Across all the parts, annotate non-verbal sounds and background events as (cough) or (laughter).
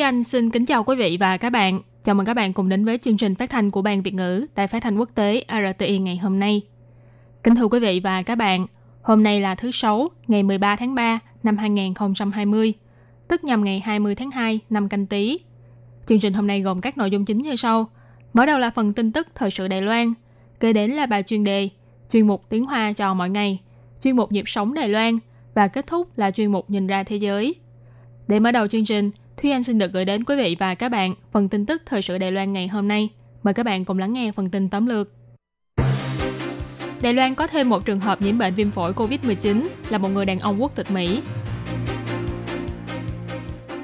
Thúy Anh xin kính chào quý vị và các bạn. Chào mừng các bạn cùng đến với chương trình phát thanh của Ban Việt ngữ tại Phát thanh Quốc tế RTI ngày hôm nay. Kính thưa quý vị và các bạn, hôm nay là thứ Sáu, ngày 13 tháng 3 năm 2020, tức nhằm ngày 20 tháng 2 năm canh tí. Chương trình hôm nay gồm các nội dung chính như sau. Mở đầu là phần tin tức thời sự Đài Loan, kế đến là bài chuyên đề, chuyên mục tiếng Hoa cho mọi ngày, chuyên mục nhịp sống Đài Loan và kết thúc là chuyên mục nhìn ra thế giới. Để mở đầu chương trình, Thúy Anh xin được gửi đến quý vị và các bạn phần tin tức thời sự Đài Loan ngày hôm nay. Mời các bạn cùng lắng nghe phần tin tóm lược. Đài Loan có thêm một trường hợp nhiễm bệnh viêm phổi COVID-19 là một người đàn ông quốc tịch Mỹ.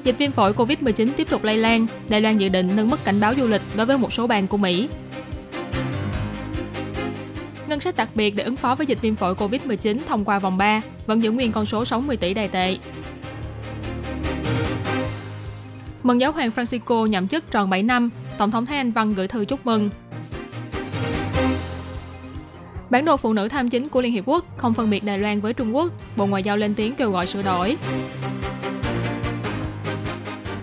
Dịch viêm phổi COVID-19 tiếp tục lây lan, Đài Loan dự định nâng mức cảnh báo du lịch đối với một số bang của Mỹ. Ngân sách đặc biệt để ứng phó với dịch viêm phổi COVID-19 thông qua vòng 3 vẫn giữ nguyên con số 60 tỷ đài tệ. Mừng giáo hoàng Francisco nhậm chức tròn 7 năm, Tổng thống Thái Anh Văn gửi thư chúc mừng. Bản đồ phụ nữ tham chính của Liên Hiệp Quốc không phân biệt Đài Loan với Trung Quốc, Bộ Ngoại giao lên tiếng kêu gọi sửa đổi.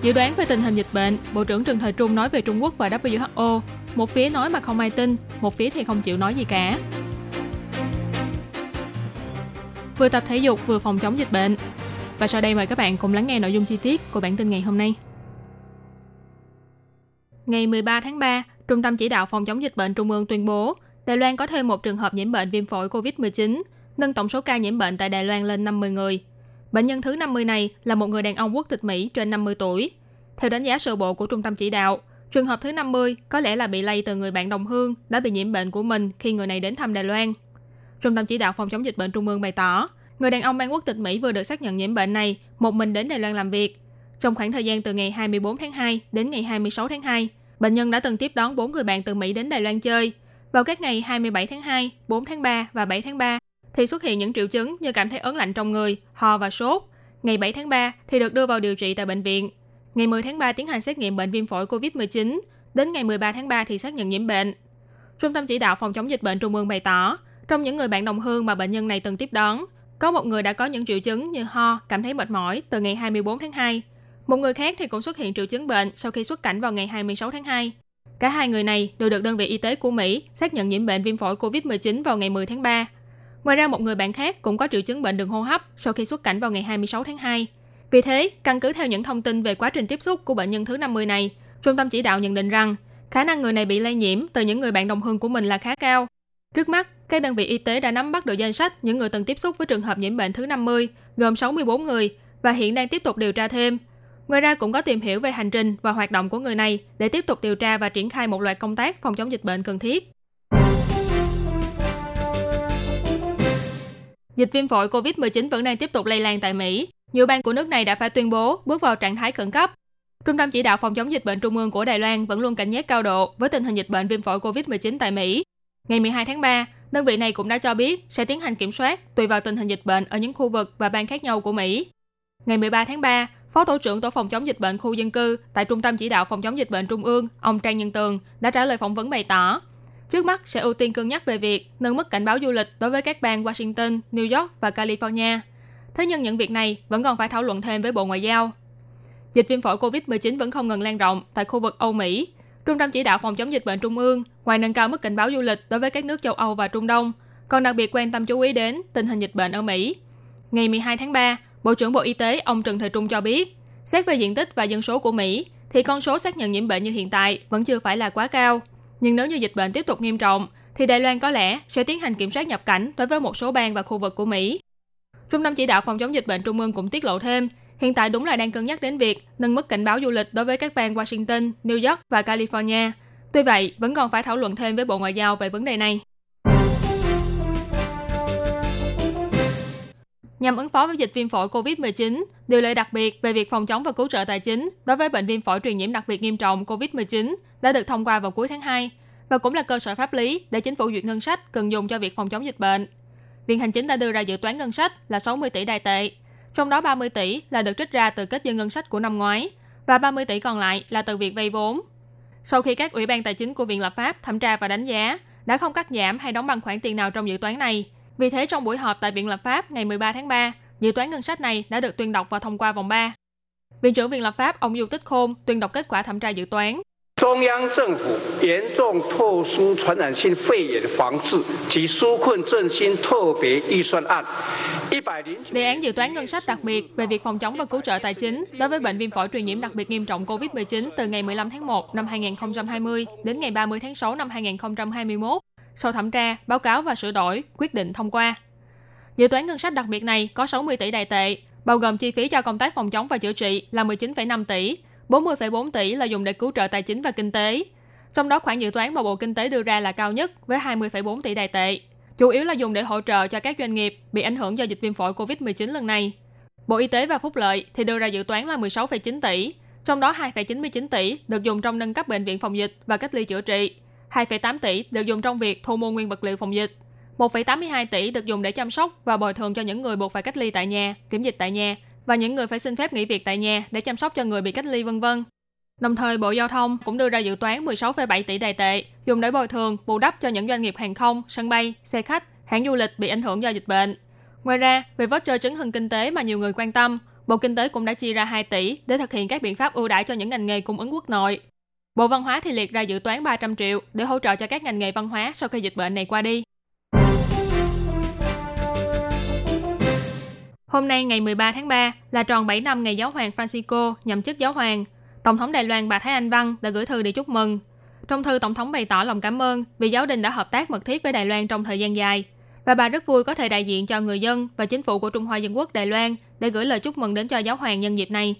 Dự đoán về tình hình dịch bệnh, Bộ trưởng Trần Thời Trung nói về Trung Quốc và WHO. Một phía nói mà không ai tin, một phía thì không chịu nói gì cả. Vừa tập thể dục vừa phòng chống dịch bệnh. Và sau đây mời các bạn cùng lắng nghe nội dung chi tiết của bản tin ngày hôm nay. Ngày 13 tháng 3, Trung tâm Chỉ đạo Phòng chống dịch bệnh Trung ương tuyên bố Đài Loan có thêm một trường hợp nhiễm bệnh viêm phổi COVID-19, nâng tổng số ca nhiễm bệnh tại Đài Loan lên 50 người. Bệnh nhân thứ 50 này là một người đàn ông quốc tịch Mỹ trên 50 tuổi. Theo đánh giá sơ bộ của Trung tâm Chỉ đạo, trường hợp thứ 50 có lẽ là bị lây từ người bạn đồng hương đã bị nhiễm bệnh của mình khi người này đến thăm Đài Loan. Trung tâm Chỉ đạo Phòng chống dịch bệnh Trung ương bày tỏ, người đàn ông mang quốc tịch Mỹ vừa được xác nhận nhiễm bệnh này một mình đến Đài Loan làm việc. Trong khoảng thời gian từ ngày 24 tháng 2 đến ngày 26 tháng 2, bệnh nhân đã từng tiếp đón 4 người bạn từ Mỹ đến Đài Loan chơi. Vào các ngày 27 tháng 2, 4 tháng 3 và 7 tháng 3 thì xuất hiện những triệu chứng như cảm thấy ớn lạnh trong người, ho và sốt. Ngày 7 tháng 3 thì được đưa vào điều trị tại bệnh viện. Ngày 10 tháng 3 tiến hành xét nghiệm bệnh viêm phổi COVID-19. Đến ngày 13 tháng 3 thì xác nhận nhiễm bệnh. Trung tâm chỉ đạo phòng chống dịch bệnh Trung ương bày tỏ, trong những người bạn đồng hương mà bệnh nhân này từng tiếp đón, có một người đã có những triệu chứng như ho, cảm thấy mệt mỏi từ ngày 24 tháng 2. Một người khác thì cũng xuất hiện triệu chứng bệnh sau khi xuất cảnh vào ngày 26 tháng 2. Cả hai người này đều được đơn vị y tế của Mỹ xác nhận nhiễm bệnh viêm phổi COVID-19 vào ngày 10 tháng 3. Ngoài ra một người bạn khác cũng có triệu chứng bệnh đường hô hấp sau khi xuất cảnh vào ngày 26 tháng 2. Vì thế, căn cứ theo những thông tin về quá trình tiếp xúc của bệnh nhân thứ 50 này, Trung tâm chỉ đạo nhận định rằng khả năng người này bị lây nhiễm từ những người bạn đồng hương của mình là khá cao. Trước mắt, các đơn vị y tế đã nắm bắt được danh sách những người từng tiếp xúc với trường hợp nhiễm bệnh thứ 50, gồm 64 người, và hiện đang tiếp tục điều tra thêm. Ngoài ra cũng có tìm hiểu về hành trình và hoạt động của người này để tiếp tục điều tra và triển khai một loạt công tác phòng chống dịch bệnh cần thiết. Dịch viêm phổi COVID-19 vẫn đang tiếp tục lây lan tại Mỹ. Nhiều bang của nước này đã phải tuyên bố bước vào trạng thái khẩn cấp. Trung tâm chỉ đạo phòng chống dịch bệnh trung ương của Đài Loan vẫn luôn cảnh giác cao độ với tình hình dịch bệnh viêm phổi COVID-19 tại Mỹ. Ngày 12 tháng 3, đơn vị này cũng đã cho biết sẽ tiến hành kiểm soát tùy vào tình hình dịch bệnh ở những khu vực và bang khác nhau của Mỹ. Ngày 13 tháng 3, Phó Tổ trưởng Tổ phòng chống dịch bệnh khu dân cư tại Trung tâm Chỉ đạo phòng chống dịch bệnh Trung ương, ông Trang Nhân Tường đã trả lời phỏng vấn bày tỏ, trước mắt sẽ ưu tiên cân nhắc về việc nâng mức cảnh báo du lịch đối với các bang Washington, New York và California. Thế nhưng những việc này vẫn còn phải thảo luận thêm với Bộ Ngoại giao. Dịch viêm phổi COVID-19 vẫn không ngừng lan rộng tại khu vực Âu Mỹ. Trung tâm Chỉ đạo phòng chống dịch bệnh Trung ương, ngoài nâng cao mức cảnh báo du lịch đối với các nước châu Âu và Trung Đông, còn đặc biệt quan tâm chú ý đến tình hình dịch bệnh ở Mỹ. Ngày 12 tháng 3, Bộ trưởng Bộ Y tế ông Trần Thời Trung cho biết, xét về diện tích và dân số của Mỹ, thì con số xác nhận nhiễm bệnh như hiện tại vẫn chưa phải là quá cao. Nhưng nếu như dịch bệnh tiếp tục nghiêm trọng, thì Đài Loan có lẽ sẽ tiến hành kiểm soát nhập cảnh đối với một số bang và khu vực của Mỹ. Trung tâm chỉ đạo phòng chống dịch bệnh Trung ương cũng tiết lộ thêm, hiện tại đúng là đang cân nhắc đến việc nâng mức cảnh báo du lịch đối với các bang Washington, New York và California. Tuy vậy, vẫn còn phải thảo luận thêm với Bộ Ngoại giao về vấn đề này. Nhằm ứng phó với dịch viêm phổi COVID-19, điều lệ đặc biệt về việc phòng chống và cứu trợ tài chính đối với bệnh viêm phổi truyền nhiễm đặc biệt nghiêm trọng COVID-19 đã được thông qua vào cuối tháng 2 và cũng là cơ sở pháp lý để chính phủ duyệt ngân sách cần dùng cho việc phòng chống dịch bệnh. Viện Hành chính đã đưa ra dự toán ngân sách là 60 tỷ đài tệ, trong đó 30 tỷ là được trích ra từ kết dư ngân sách của năm ngoái và 30 tỷ còn lại là từ việc vay vốn. Sau khi các ủy ban tài chính của Viện Lập pháp thẩm tra và đánh giá, đã không cắt giảm hay đóng băng khoản tiền nào trong dự toán này. Vì thế trong buổi họp tại Viện Lập pháp ngày 13 tháng 3, dự toán ngân sách này đã được tuyên đọc và thông qua vòng 3. Viện trưởng Viện Lập pháp ông Du Tích Khôn tuyên đọc kết quả thẩm tra dự toán. 中央政府严重特殊传染性肺炎防治及纾困振兴特别预算案 Đề án dự toán ngân sách đặc biệt về việc phòng chống và cứu trợ tài chính đối với bệnh viêm phổi truyền nhiễm đặc biệt nghiêm trọng COVID-19 từ ngày 15 tháng 1 năm 2020 đến ngày 30 tháng 6 năm 2021. sau thẩm tra, báo cáo và sửa đổi, quyết định thông qua. Dự toán ngân sách đặc biệt này có 60 tỷ đài tệ, bao gồm chi phí cho công tác phòng chống và chữa trị là 19,5 tỷ, 40,4 tỷ là dùng để cứu trợ tài chính và kinh tế. Trong đó khoản dự toán mà Bộ Kinh tế đưa ra là cao nhất với 20,4 tỷ đài tệ, chủ yếu là dùng để hỗ trợ cho các doanh nghiệp bị ảnh hưởng do dịch viêm phổi COVID-19 lần này. Bộ Y tế và Phúc lợi thì đưa ra dự toán là 16,9 tỷ, trong đó 2,99 tỷ được dùng trong nâng cấp bệnh viện phòng dịch và cách ly chữa trị, 2,8 tỷ được dùng trong việc thu mua nguyên vật liệu phòng dịch, 1,82 tỷ được dùng để chăm sóc và bồi thường cho những người buộc phải cách ly tại nhà, kiểm dịch tại nhà và những người phải xin phép nghỉ việc tại nhà để chăm sóc cho người bị cách ly vân vân. Đồng thời, Bộ Giao thông cũng đưa ra dự toán 16,7 tỷ đài tệ dùng để bồi thường, bù đắp cho những doanh nghiệp hàng không, sân bay, xe khách, hãng du lịch bị ảnh hưởng do dịch bệnh. Ngoài ra, về voucher chứng hưng kinh tế mà nhiều người quan tâm, Bộ Kinh tế cũng đã chi ra 2 tỷ để thực hiện các biện pháp ưu đãi cho những ngành nghề cung ứng quốc nội. Bộ Văn hóa thì liệt ra dự toán 300 triệu để hỗ trợ cho các ngành nghề văn hóa sau khi dịch bệnh này qua đi. Hôm nay ngày 13 tháng 3 là tròn 7 năm ngày giáo hoàng Francisco nhậm chức giáo hoàng. Tổng thống Đài Loan bà Thái Anh Văn đã gửi thư để chúc mừng. Trong thư, Tổng thống bày tỏ lòng cảm ơn vì giáo đình đã hợp tác mật thiết với Đài Loan trong thời gian dài. Và bà rất vui có thể đại diện cho người dân và chính phủ của Trung Hoa Dân Quốc Đài Loan để gửi lời chúc mừng đến cho giáo hoàng nhân dịp này.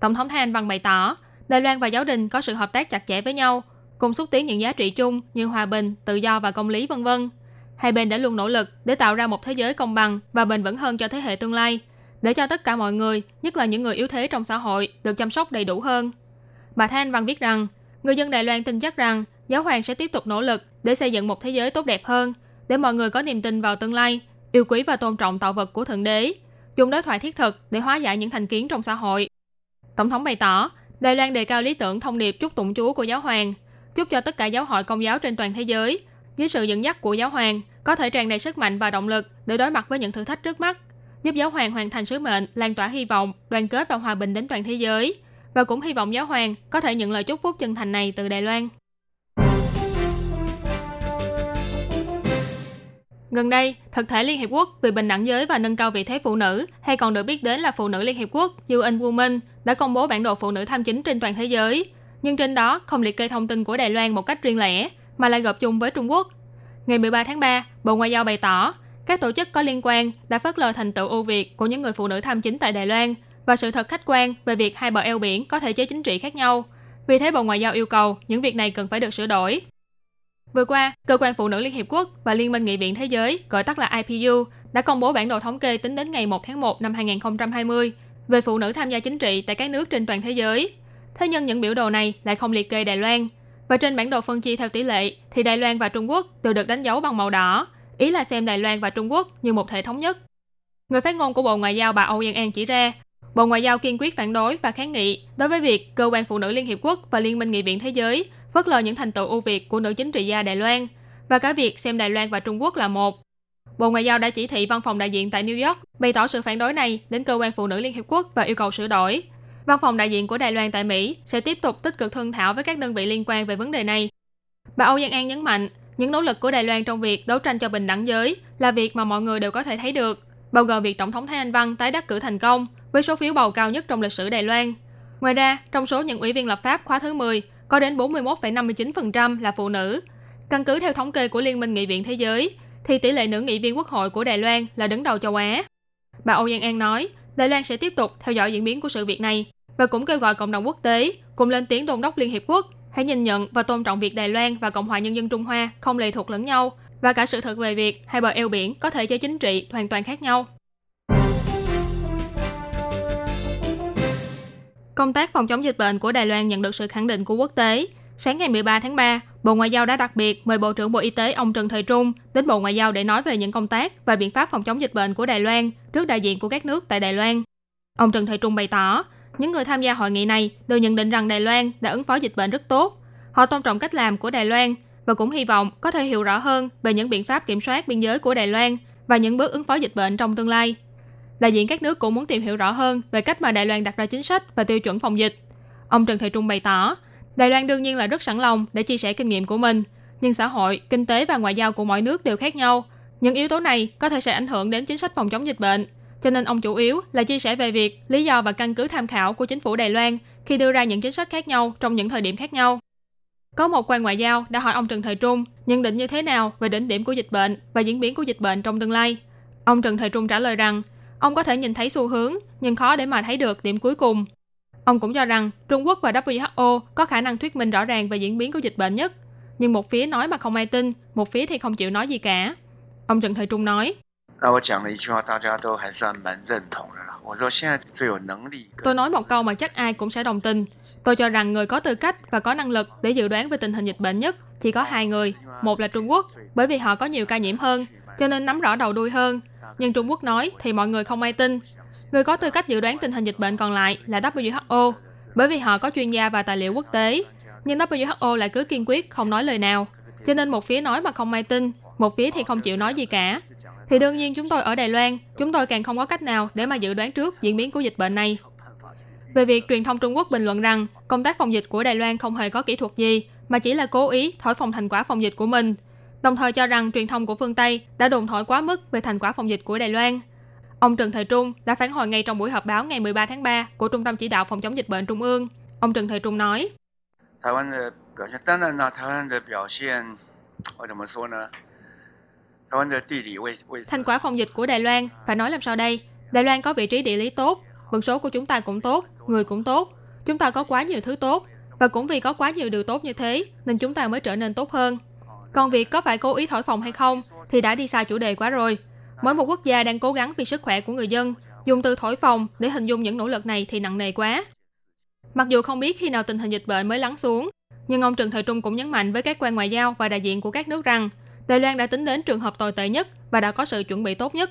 Tổng thống Thái Anh Văn bày tỏ, Đài Loan và giáo đình có sự hợp tác chặt chẽ với nhau, cùng xúc tiến những giá trị chung như hòa bình, tự do và công lý vân vân Hai bên đã luôn nỗ lực để tạo ra một thế giới công bằng và bền vững hơn cho thế hệ tương lai, để cho tất cả mọi người, nhất là những người yếu thế trong xã hội, được chăm sóc đầy đủ hơn. Bà Thanh Văn viết rằng, người dân Đài Loan tin chắc rằng giáo hoàng sẽ tiếp tục nỗ lực để xây dựng một thế giới tốt đẹp hơn, để mọi người có niềm tin vào tương lai, yêu quý và tôn trọng tạo vật của Thượng Đế, dùng đối thoại thiết thực để hóa giải những thành kiến trong xã hội. Tổng thống bày tỏ, Đài Loan đề cao lý tưởng thông điệp chúc tụng Chúa của giáo hoàng, chúc cho tất cả giáo hội công giáo trên toàn thế giới dưới sự dẫn dắt của giáo hoàng, có thể tràn đầy sức mạnh và động lực để đối mặt với những thử thách trước mắt, giúp giáo hoàng hoàn thành sứ mệnh, lan tỏa hy vọng, đoàn kết và hòa bình đến toàn thế giới. Và cũng hy vọng giáo hoàng có thể nhận lời chúc phúc chân thành này từ Đài Loan. Gần đây, thực thể Liên Hiệp Quốc về bình đẳng giới và nâng cao vị thế phụ nữ, hay còn được biết đến là Phụ nữ Liên Hiệp Quốc UN Women, đã công bố bản đồ phụ nữ tham chính trên toàn thế giới. Nhưng trên đó không liệt kê thông tin của Đài Loan một cách riêng lẻ, mà lại gộp chung với Trung Quốc. Ngày 13 tháng 3, Bộ Ngoại giao bày tỏ, các tổ chức có liên quan đã phớt lờ thành tựu ưu việt của những người phụ nữ tham chính tại Đài Loan và sự thật khách quan về việc hai bờ eo biển có thể chế chính trị khác nhau. Vì thế Bộ Ngoại giao yêu cầu những việc này cần phải được sửa đổi. Vừa qua, Cơ quan Phụ nữ Liên Hiệp Quốc và Liên minh Nghị viện Thế giới, gọi tắt là IPU, đã công bố bản đồ thống kê tính đến ngày 1 tháng 1 năm 2020 về phụ nữ tham gia chính trị tại các nước trên toàn thế giới. Thế nhưng những biểu đồ này lại không liệt kê Đài Loan, và trên bản đồ phân chia theo tỷ lệ thì Đài Loan và Trung Quốc đều được đánh dấu bằng màu đỏ, ý là xem Đài Loan và Trung Quốc như một thể thống nhất. Người phát ngôn của Bộ Ngoại giao bà Âu Giang An chỉ ra, Bộ Ngoại giao kiên quyết phản đối và kháng nghị đối với việc Cơ quan Phụ nữ Liên Hiệp Quốc và Liên minh Nghị viện Thế giới phớt lờ những thành tựu ưu việt của nữ chính trị gia Đài Loan và cả việc xem Đài Loan và Trung Quốc là một. Bộ Ngoại giao đã chỉ thị văn phòng đại diện tại New York bày tỏ sự phản đối này đến Cơ quan Phụ nữ Liên Hiệp Quốc và yêu cầu sửa đổi. Văn phòng đại diện của Đài Loan tại Mỹ sẽ tiếp tục tích cực thương thảo với các đơn vị liên quan về vấn đề này. Bà Âu Giang An nhấn mạnh, những nỗ lực của Đài Loan trong việc đấu tranh cho bình đẳng giới là việc mà mọi người đều có thể thấy được, bao gồm việc Tổng thống Thái Anh Văn tái đắc cử thành công với số phiếu bầu cao nhất trong lịch sử Đài Loan. Ngoài ra, trong số những ủy viên lập pháp khóa thứ 10, có đến 41,59% là phụ nữ. Căn cứ theo thống kê của Liên minh Nghị viện Thế giới, thì tỷ lệ nữ nghị viên quốc hội của Đài Loan là đứng đầu châu Á. Bà Âu Giang An nói, Đài Loan sẽ tiếp tục theo dõi diễn biến của sự việc này và cũng kêu gọi cộng đồng quốc tế cùng lên tiếng đôn đốc Liên Hiệp Quốc hãy nhìn nhận và tôn trọng việc Đài Loan và Cộng hòa Nhân dân Trung Hoa không lệ thuộc lẫn nhau và cả sự thật về việc hai bờ eo biển có thể chơi chính trị hoàn toàn khác nhau. Công tác phòng chống dịch bệnh của Đài Loan nhận được sự khẳng định của quốc tế Sáng ngày 13 tháng 3, Bộ Ngoại giao đã đặc biệt mời Bộ trưởng Bộ Y tế ông Trần Thời Trung đến Bộ Ngoại giao để nói về những công tác và biện pháp phòng chống dịch bệnh của Đài Loan trước đại diện của các nước tại Đài Loan. Ông Trần Thời Trung bày tỏ, những người tham gia hội nghị này đều nhận định rằng Đài Loan đã ứng phó dịch bệnh rất tốt. Họ tôn trọng cách làm của Đài Loan và cũng hy vọng có thể hiểu rõ hơn về những biện pháp kiểm soát biên giới của Đài Loan và những bước ứng phó dịch bệnh trong tương lai. Đại diện các nước cũng muốn tìm hiểu rõ hơn về cách mà Đài Loan đặt ra chính sách và tiêu chuẩn phòng dịch. Ông Trần Thời Trung bày tỏ, Đài Loan đương nhiên là rất sẵn lòng để chia sẻ kinh nghiệm của mình, nhưng xã hội, kinh tế và ngoại giao của mỗi nước đều khác nhau. Những yếu tố này có thể sẽ ảnh hưởng đến chính sách phòng chống dịch bệnh. Cho nên ông chủ yếu là chia sẻ về việc lý do và căn cứ tham khảo của chính phủ Đài Loan khi đưa ra những chính sách khác nhau trong những thời điểm khác nhau. Có một quan ngoại giao đã hỏi ông Trần Thời Trung nhận định như thế nào về đỉnh điểm của dịch bệnh và diễn biến của dịch bệnh trong tương lai. Ông Trần Thời Trung trả lời rằng, ông có thể nhìn thấy xu hướng, nhưng khó để mà thấy được điểm cuối cùng. Ông cũng cho rằng Trung Quốc và WHO có khả năng thuyết minh rõ ràng về diễn biến của dịch bệnh nhất, nhưng một phía nói mà không ai tin, một phía thì không chịu nói gì cả. Ông Trần Thời Trung nói, Tôi nói một câu mà chắc ai cũng sẽ đồng tình. Tôi cho rằng người có tư cách và có năng lực để dự đoán về tình hình dịch bệnh nhất chỉ có hai người. Một là Trung Quốc, bởi vì họ có nhiều ca nhiễm hơn, cho nên nắm rõ đầu đuôi hơn. Nhưng Trung Quốc nói thì mọi người không ai tin. Người có tư cách dự đoán tình hình dịch bệnh còn lại là WHO, bởi vì họ có chuyên gia và tài liệu quốc tế. Nhưng WHO lại cứ kiên quyết không nói lời nào. Cho nên một phía nói mà không may tin, một phía thì không chịu nói gì cả thì đương nhiên chúng tôi ở Đài Loan, chúng tôi càng không có cách nào để mà dự đoán trước diễn biến của dịch bệnh này. Về việc truyền thông Trung Quốc bình luận rằng công tác phòng dịch của Đài Loan không hề có kỹ thuật gì, mà chỉ là cố ý thổi phồng thành quả phòng dịch của mình, đồng thời cho rằng truyền thông của phương Tây đã đồn thổi quá mức về thành quả phòng dịch của Đài Loan. Ông Trần Thời Trung đã phản hồi ngay trong buổi họp báo ngày 13 tháng 3 của Trung tâm Chỉ đạo Phòng chống dịch bệnh Trung ương. Ông Trần Thời Trung nói, Thành quả phòng dịch của Đài Loan phải nói làm sao đây? Đài Loan có vị trí địa lý tốt, vận số của chúng ta cũng tốt, người cũng tốt. Chúng ta có quá nhiều thứ tốt, và cũng vì có quá nhiều điều tốt như thế nên chúng ta mới trở nên tốt hơn. Còn việc có phải cố ý thổi phồng hay không thì đã đi xa chủ đề quá rồi. Mỗi một quốc gia đang cố gắng vì sức khỏe của người dân, dùng từ thổi phồng để hình dung những nỗ lực này thì nặng nề quá. Mặc dù không biết khi nào tình hình dịch bệnh mới lắng xuống, nhưng ông Trần Thời Trung cũng nhấn mạnh với các quan ngoại giao và đại diện của các nước rằng Đài Loan đã tính đến trường hợp tồi tệ nhất và đã có sự chuẩn bị tốt nhất.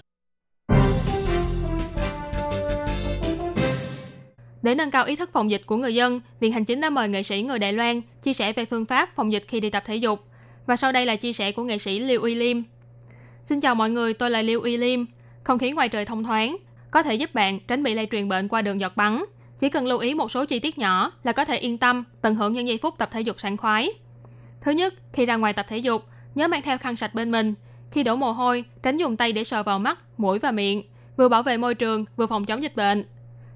Để nâng cao ý thức phòng dịch của người dân, Viện Hành Chính đã mời nghệ sĩ người Đài Loan chia sẻ về phương pháp phòng dịch khi đi tập thể dục. Và sau đây là chia sẻ của nghệ sĩ Liêu Uy Lim. Xin chào mọi người, tôi là Liêu Y Lim. Không khí ngoài trời thông thoáng, có thể giúp bạn tránh bị lây truyền bệnh qua đường giọt bắn. Chỉ cần lưu ý một số chi tiết nhỏ là có thể yên tâm tận hưởng những giây phút tập thể dục sảng khoái. Thứ nhất, khi ra ngoài tập thể dục, Nhớ mang theo khăn sạch bên mình. Khi đổ mồ hôi, tránh dùng tay để sờ vào mắt, mũi và miệng, vừa bảo vệ môi trường, vừa phòng chống dịch bệnh.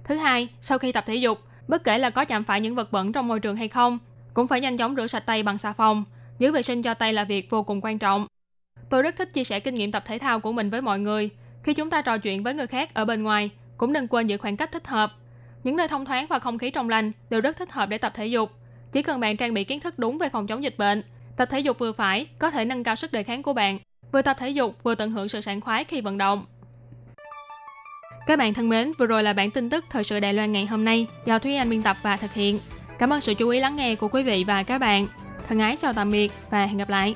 Thứ hai, sau khi tập thể dục, bất kể là có chạm phải những vật bẩn trong môi trường hay không, cũng phải nhanh chóng rửa sạch tay bằng xà phòng. Giữ vệ sinh cho tay là việc vô cùng quan trọng. Tôi rất thích chia sẻ kinh nghiệm tập thể thao của mình với mọi người. Khi chúng ta trò chuyện với người khác ở bên ngoài, cũng đừng quên giữ khoảng cách thích hợp. Những nơi thông thoáng và không khí trong lành đều rất thích hợp để tập thể dục. Chỉ cần bạn trang bị kiến thức đúng về phòng chống dịch bệnh, Tập thể dục vừa phải có thể nâng cao sức đề kháng của bạn, vừa tập thể dục vừa tận hưởng sự sảng khoái khi vận động. Các bạn thân mến, vừa rồi là bản tin tức thời sự Đài Loan ngày hôm nay do Thúy Anh biên tập và thực hiện. Cảm ơn sự chú ý lắng nghe của quý vị và các bạn. Thân ái chào tạm biệt và hẹn gặp lại.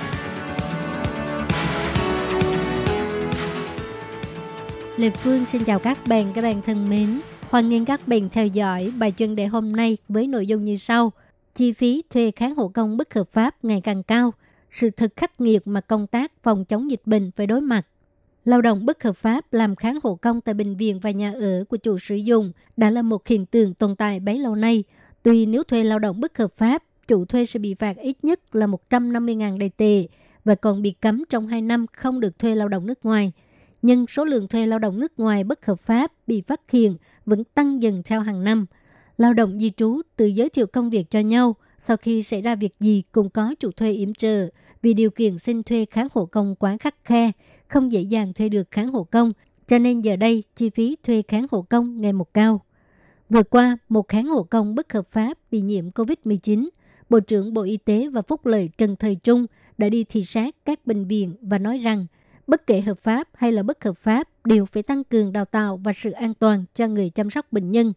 Lê Phương xin chào các bạn, các bạn thân mến. Hoan nghênh các bạn theo dõi bài chuyên đề hôm nay với nội dung như sau. Chi phí thuê kháng hộ công bất hợp pháp ngày càng cao, sự thực khắc nghiệt mà công tác phòng chống dịch bệnh phải đối mặt. Lao động bất hợp pháp làm kháng hộ công tại bệnh viện và nhà ở của chủ sử dụng đã là một hiện tượng tồn tại bấy lâu nay. Tuy nếu thuê lao động bất hợp pháp, chủ thuê sẽ bị phạt ít nhất là 150.000 đầy tệ và còn bị cấm trong 2 năm không được thuê lao động nước ngoài. Nhưng số lượng thuê lao động nước ngoài bất hợp pháp bị phát hiện vẫn tăng dần theo hàng năm. Lao động di trú tự giới thiệu công việc cho nhau, sau khi xảy ra việc gì cũng có chủ thuê yểm trợ vì điều kiện xin thuê kháng hộ công quá khắc khe, không dễ dàng thuê được kháng hộ công, cho nên giờ đây chi phí thuê kháng hộ công ngày một cao. Vừa qua, một kháng hộ công bất hợp pháp bị nhiễm COVID-19, Bộ trưởng Bộ Y tế và Phúc lợi Trần Thời Trung đã đi thị sát các bệnh viện và nói rằng bất kể hợp pháp hay là bất hợp pháp đều phải tăng cường đào tạo và sự an toàn cho người chăm sóc bệnh nhân.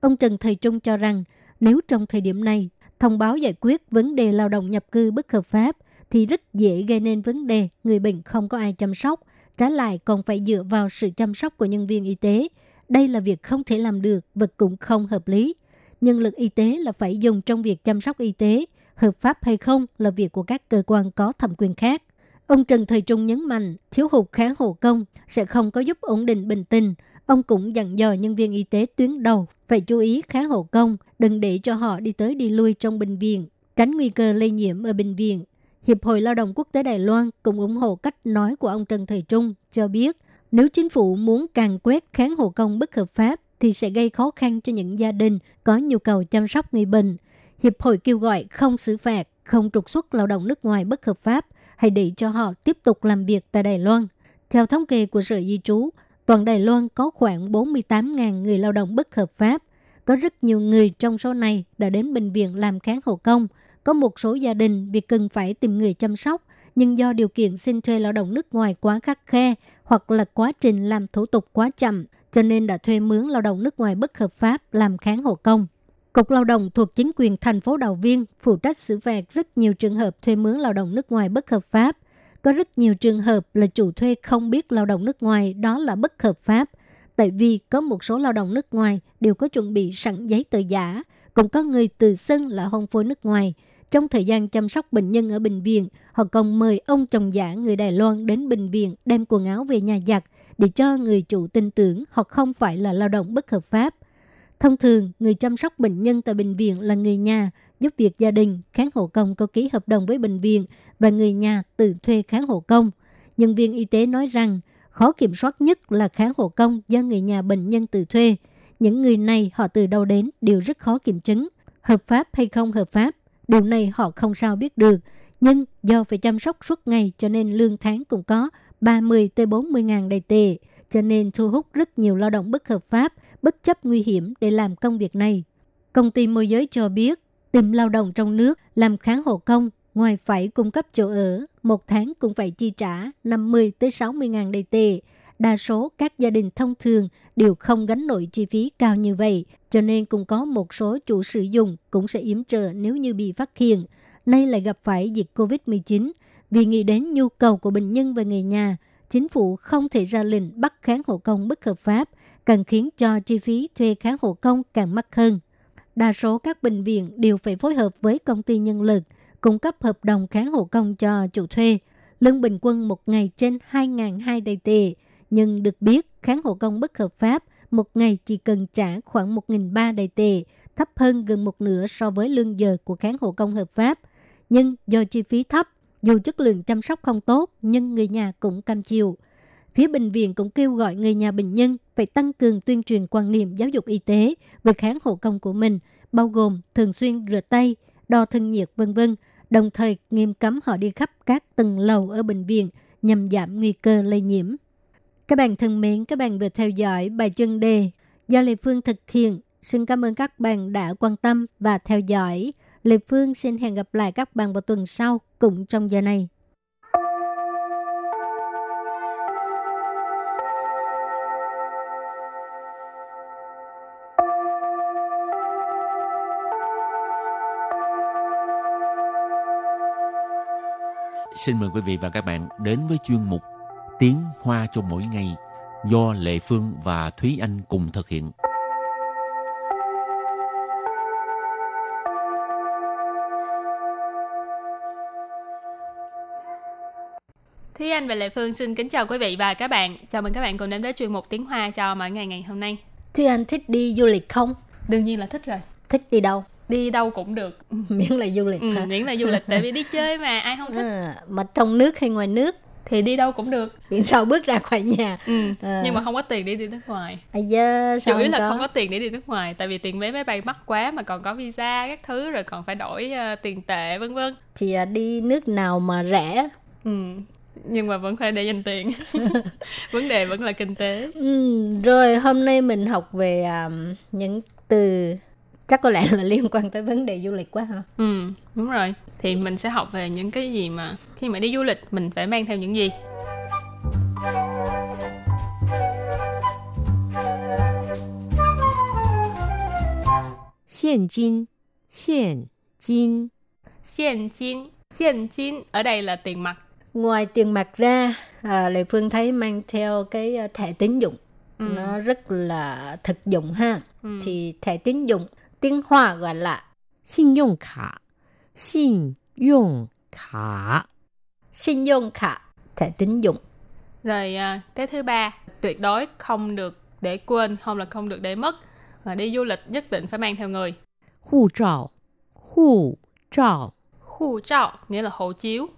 Ông Trần Thời Trung cho rằng nếu trong thời điểm này thông báo giải quyết vấn đề lao động nhập cư bất hợp pháp thì rất dễ gây nên vấn đề người bệnh không có ai chăm sóc, trái lại còn phải dựa vào sự chăm sóc của nhân viên y tế. Đây là việc không thể làm được và cũng không hợp lý. Nhân lực y tế là phải dùng trong việc chăm sóc y tế, hợp pháp hay không là việc của các cơ quan có thẩm quyền khác. Ông Trần Thời Trung nhấn mạnh thiếu hụt kháng hộ công sẽ không có giúp ổn định bình tình. Ông cũng dặn dò nhân viên y tế tuyến đầu phải chú ý kháng hộ công, đừng để cho họ đi tới đi lui trong bệnh viện, tránh nguy cơ lây nhiễm ở bệnh viện. Hiệp hội Lao động Quốc tế Đài Loan cũng ủng hộ cách nói của ông Trần Thời Trung, cho biết nếu chính phủ muốn càng quét kháng hộ công bất hợp pháp thì sẽ gây khó khăn cho những gia đình có nhu cầu chăm sóc người bệnh. Hiệp hội kêu gọi không xử phạt, không trục xuất lao động nước ngoài bất hợp pháp, hay để cho họ tiếp tục làm việc tại Đài Loan. Theo thống kê của Sở Di trú, toàn Đài Loan có khoảng 48.000 người lao động bất hợp pháp. Có rất nhiều người trong số này đã đến bệnh viện làm kháng hộ công – có một số gia đình vì cần phải tìm người chăm sóc, nhưng do điều kiện xin thuê lao động nước ngoài quá khắc khe hoặc là quá trình làm thủ tục quá chậm, cho nên đã thuê mướn lao động nước ngoài bất hợp pháp làm kháng hộ công. Cục Lao động thuộc chính quyền thành phố Đào Viên phụ trách xử phạt rất nhiều trường hợp thuê mướn lao động nước ngoài bất hợp pháp. Có rất nhiều trường hợp là chủ thuê không biết lao động nước ngoài đó là bất hợp pháp, tại vì có một số lao động nước ngoài đều có chuẩn bị sẵn giấy tờ giả, cũng có người tự xưng là hôn phối nước ngoài, trong thời gian chăm sóc bệnh nhân ở bệnh viện, họ còn mời ông chồng giả người Đài Loan đến bệnh viện đem quần áo về nhà giặt để cho người chủ tin tưởng họ không phải là lao động bất hợp pháp. Thông thường, người chăm sóc bệnh nhân tại bệnh viện là người nhà, giúp việc gia đình, kháng hộ công có ký hợp đồng với bệnh viện và người nhà tự thuê kháng hộ công. Nhân viên y tế nói rằng, khó kiểm soát nhất là kháng hộ công do người nhà bệnh nhân tự thuê. Những người này họ từ đâu đến đều rất khó kiểm chứng. Hợp pháp hay không hợp pháp Điều này họ không sao biết được, nhưng do phải chăm sóc suốt ngày cho nên lương tháng cũng có 30 tới 40 ngàn đầy tệ, cho nên thu hút rất nhiều lao động bất hợp pháp, bất chấp nguy hiểm để làm công việc này. Công ty môi giới cho biết, tìm lao động trong nước làm kháng hộ công, ngoài phải cung cấp chỗ ở, một tháng cũng phải chi trả 50 tới 60 ngàn đầy tệ. Đa số các gia đình thông thường đều không gánh nổi chi phí cao như vậy, cho nên cũng có một số chủ sử dụng cũng sẽ yếm trợ nếu như bị phát hiện. Nay lại gặp phải dịch COVID-19, vì nghĩ đến nhu cầu của bệnh nhân và người nhà, chính phủ không thể ra lệnh bắt kháng hộ công bất hợp pháp, càng khiến cho chi phí thuê kháng hộ công càng mắc hơn. Đa số các bệnh viện đều phải phối hợp với công ty nhân lực, cung cấp hợp đồng kháng hộ công cho chủ thuê. Lương bình quân một ngày trên 2.200 đầy tệ, nhưng được biết kháng hộ công bất hợp pháp một ngày chỉ cần trả khoảng 1.300 đầy tệ, thấp hơn gần một nửa so với lương giờ của kháng hộ công hợp pháp. Nhưng do chi phí thấp, dù chất lượng chăm sóc không tốt, nhưng người nhà cũng cam chịu. Phía bệnh viện cũng kêu gọi người nhà bệnh nhân phải tăng cường tuyên truyền quan niệm giáo dục y tế về kháng hộ công của mình, bao gồm thường xuyên rửa tay, đo thân nhiệt vân vân, đồng thời nghiêm cấm họ đi khắp các tầng lầu ở bệnh viện nhằm giảm nguy cơ lây nhiễm. Các bạn thân mến, các bạn vừa theo dõi bài chân đề do Lê Phương thực hiện. Xin cảm ơn các bạn đã quan tâm và theo dõi. Lê Phương xin hẹn gặp lại các bạn vào tuần sau cùng trong giờ này. Xin mời quý vị và các bạn đến với chuyên mục Tiếng Hoa cho mỗi ngày do Lệ Phương và Thúy Anh cùng thực hiện. Anh và Lệ Phương xin kính chào quý vị và các bạn. Chào mừng các bạn cùng đến với chuyên mục Tiếng Hoa cho mỗi ngày ngày hôm nay. Thúy Anh thích đi du lịch không? Đương nhiên là thích rồi. Thích đi đâu? Đi đâu cũng được. (laughs) Miễn là du lịch Ừ, hả? miễn là du lịch tại vì đi (laughs) chơi mà ai không thích À, mà trong nước hay ngoài nước? thì đi đâu cũng được. Miễn sao bước ra khỏi nhà. Ừ. À. Nhưng mà không có tiền để đi nước ngoài. À sao Chủ yếu là có? không có tiền để đi nước ngoài tại vì tiền vé máy bay mắc quá mà còn có visa các thứ rồi còn phải đổi ờ, tiền tệ vân vân. Thì à, đi nước nào mà rẻ? Ừ nhưng mà vẫn phải để dành tiền. (laughs) Vấn đề vẫn là kinh tế. Ừ, rồi hôm nay mình học về um, những từ chắc có lẽ là liên quan tới vấn đề du lịch quá hả ừ đúng rồi. Thì mình sẽ học về những cái gì mà khi mà đi du lịch mình phải mang theo những gì? Hiện kim hiện kim hiện kim hiện kim ở đây là tiền mặt ngoài tiền mặt ra à, lệ phương thấy mang theo cái à, thẻ tín dụng. Ừ. nó rất là thực dụng ha. Ừ. thì thẻ tín dụng tiếng hoa gọi là xin dụng khả. Xin dụng khả. Xin dụng khả thẻ tín dụng. Rồi à, cái thứ ba tuyệt đối không được để quên không là không được để mất. Mà đi du lịch nhất định phải mang theo người. Hộ chiếu hộ chiếu hộ chiếu nghĩa là hộ chiếu.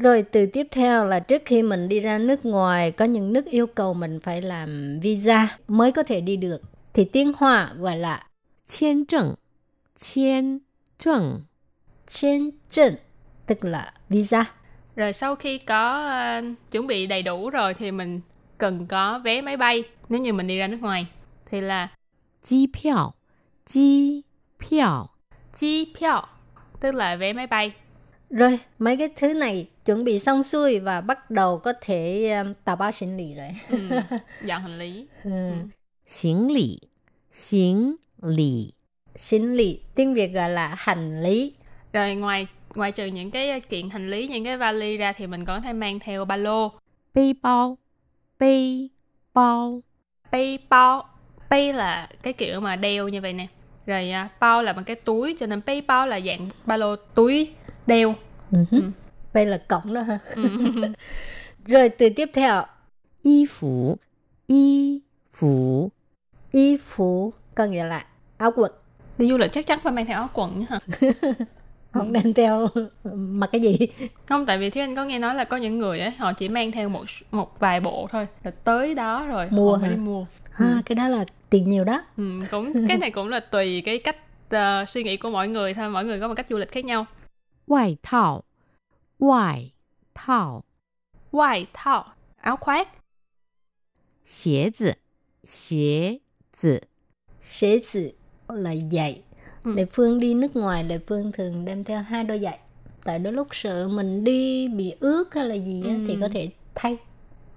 Rồi từ tiếp theo là trước khi mình đi ra nước ngoài có những nước yêu cầu mình phải làm visa mới có thể đi được. Thì tiếng Hoa gọi là 签证，签证， trên trần, tức là visa. Rồi sau khi có à, chuẩn bị đầy đủ rồi thì mình cần có vé máy bay nếu như mình đi ra nước ngoài. Thì là 机票，机票， chi票, tức là vé máy bay. Rồi, mấy cái thứ này chuẩn bị xong xuôi và bắt đầu có thể um, tạo bao hành lý rồi. ừ, (laughs) dọn hành lý. Ừ. ừ. Hành lý. Hành lý. Hành lý, tiếng Việt gọi là hành lý. Rồi ngoài ngoài trừ những cái kiện hành lý, những cái vali ra thì mình còn có thể mang theo ba lô. Bê bao. Bê bao. Bê bao. Bê là cái kiểu mà đeo như vậy nè. Rồi à, bao là một cái túi cho nên bê bao là dạng ba lô túi đeo. Ừ Vậy ừ. là cổng đó ha ừ. (laughs) rồi từ tiếp theo. Y phủ y phủ y phủ có nghĩa là áo quần. Đi du lịch chắc chắn phải mang theo áo quần hả? (laughs) Không nên theo (laughs) mặc cái gì? Không tại vì thúy anh có nghe nói là có những người ấy họ chỉ mang theo một một vài bộ thôi. Là tới đó rồi mua hả? đi mua. À, ừ. cái đó là tiền nhiều đó. Ừ, cũng cái này cũng là tùy cái cách uh, suy nghĩ của mọi người thôi. Mọi người có một cách du lịch khác nhau. Ngoại thảo. Ngoại thảo. Ngoại thảo. Áo khoác. Xế zi Xế zi Xế zi là giày. Ừ. Lệ Phương đi nước ngoài Lệ Phương thường đem theo hai đôi giày. Tại đôi lúc sợ mình đi bị ướt hay là gì ừ. thì có thể thay.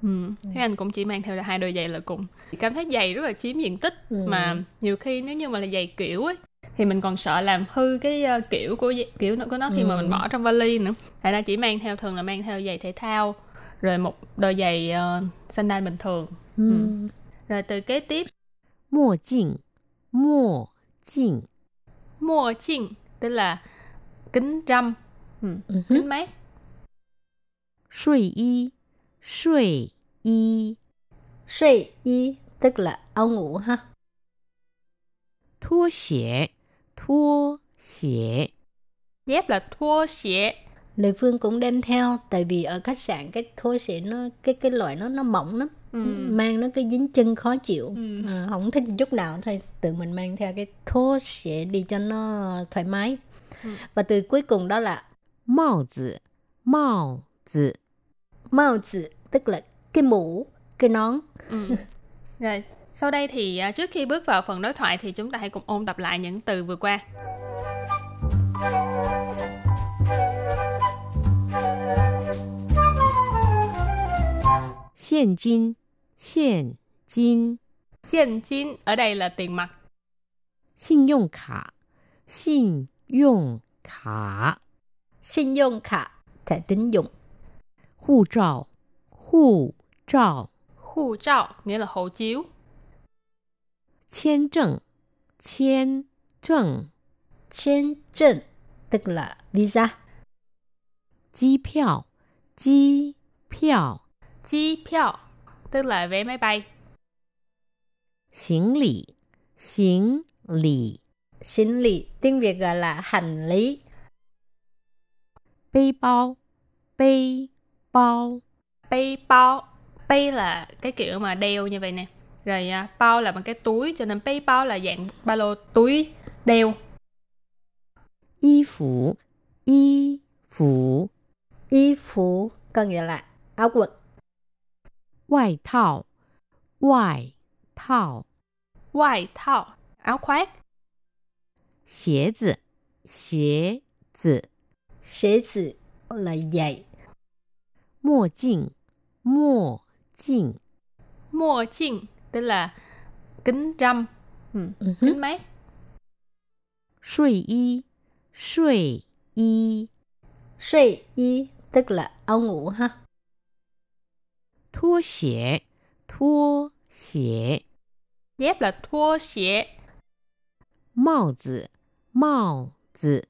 Ừ. Thế anh cũng chỉ mang theo là hai đôi giày là cùng. Cảm thấy giày rất là chiếm diện tích ừ. Mà nhiều khi nếu như mà là giày kiểu ấy thì mình còn sợ làm hư cái ờ, kiểu của kiểu của nó khi ừ. mà mình ừ. bỏ trong vali nữa. Tại ra chỉ mang theo thường là mang theo giày thể thao rồi một đôi giày uh, sandal bình thường. Ừ. Ừ. rồi từ kế tiếp. Mùa chỉnh. Mùa chỉnh. Mùa chỉnh tức là kính râm. Ừ. ừ kính mát. Suy y. Suy y. Suy y tức là áo ngủ ha. Thua xỉa thua xỉa. Dép là thua xỉa. Lời phương cũng đem theo tại vì ở khách sạn cái thua xỉa nó cái cái loại nó nó mỏng lắm. Ừ. mang nó cái dính chân khó chịu ừ. à, không thích chút nào thôi tự mình mang theo cái thô xỉa đi cho nó thoải mái ừ. và từ cuối cùng đó là mao zi mao zi mao zi tức là cái mũ cái nón ừ. rồi sau đây thì à, trước khi bước vào phần đối thoại thì chúng ta hãy cùng ôn tập lại những từ vừa qua. Hiện kim, hiện kim. Hiện kim ở đây là tiền mặt. Xin dụng khả, xin dụng khả. Xin dụng khả, thẻ tín dụng. hộ trào, hộ trào. hộ trào nghĩa là hộ chiếu. 签证，签证， Trên trần tức là visa. 机票，机票， Chi票tức là vé máy bay. 行李，行李， Xin lì tiếng Việt gọi là hành lý. 背包，背包， Bay bao. Bay là cái kiểu mà đeo như vậy nè. Rồi à, bao là bằng cái túi cho nên bay bao là dạng ba lô túi đeo. 衣服，衣服， Y phủ có nghĩa là áo quần. 外套，外套， Ngoài thao áo khoác. 鞋子，鞋子， Xế tử là giày. 墨镜，墨镜， Mua chinh tức là kính râm. Ừ. ừ kính mát. Suy y. Suy y. Suy y tức là áo ngủ ha. Thua xie thua xie dép là thua xie mao zi. Mao zi.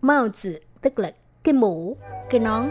Mao zi tức là cái mũ cái nón.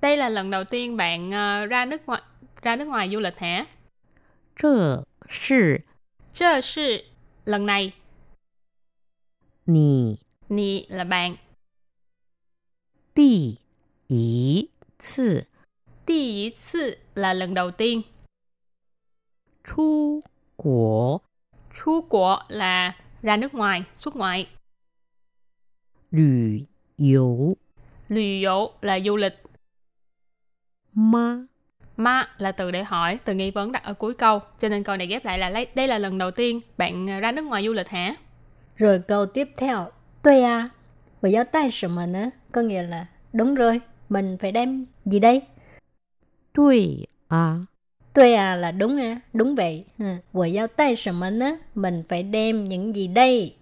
đây là lần đầu tiên bạn à, ra nước ngoài ra nước ngoài du lịch hả? 这是这是 lần này, 你 nì là bạn, 第一次 đi ý次là lần đầu tiên, 出国 chu của là ra nước ngoài, xuất ngoại, 旅游 lùi dỗ là du lịch, ma ma là từ để hỏi từ nghi vấn đặt ở cuối câu cho nên câu này ghép lại là lấy. đây là lần đầu tiên bạn à, ra nước ngoài du lịch hả? Rồi câu tiếp theo. Tôi à và giáo tay sự mà nữa? Có nghĩa là đúng rồi mình phải đem gì đây? Tôi à. Tôi à là đúng á, đúng vậy. Và giáo tay sự mà nữa? Mình phải đem những gì đây?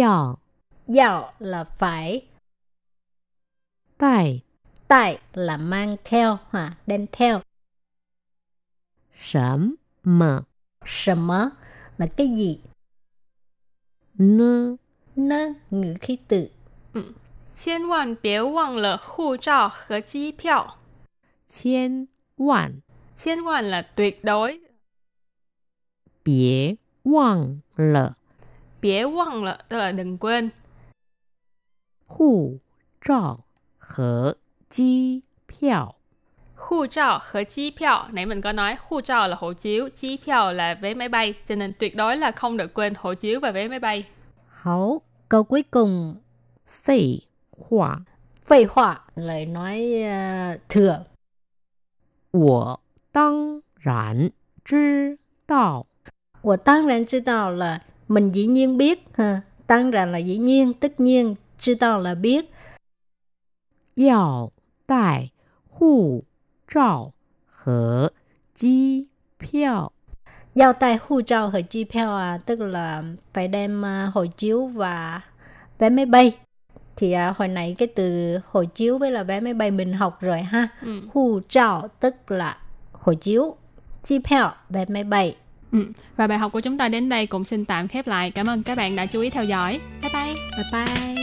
Yào Yào là phải. Tài tại là mang theo, ha, đem theo. 什么 Sầm là cái gì? 呢？ Nó ngữ khí từ. 千万别忘了护照和机票。千万 千万 là tuyệt đối, 别忘了 别忘了 tức là đừng quên. 护照和 机票。Khu trao và chi piao, nãy mình có nói khu trao là hộ chiếu, chi piao là vé máy bay, cho nên tuyệt đối là không được quên hộ chiếu và vé máy bay. Hảo, câu cuối cùng. Phì hỏa. Phì hỏa, lời nói ờ, uh, thừa. Wo tăng rãn chứ đạo. Wo tăng rãn chứ đạo là mình dĩ nhiên biết. Ha. Tăng rãn là dĩ nhiên, tất nhiên, chứ đạo là biết. Yào 带护照和机票。 Giao tay hu trao和chi票à, tức là phải đem à, hộ chiếu và vé máy bay. Thì à, hồi nãy cái từ hộ chiếu với là vé máy bay mình học rồi ha. Ừ. Hu trao tức là hộ chiếu, chi票vé máy bay. Ừ. Và bài học của chúng ta đến đây cũng xin tạm khép lại. Cảm ơn các bạn đã chú ý theo dõi. Bye bye! Bye bye. “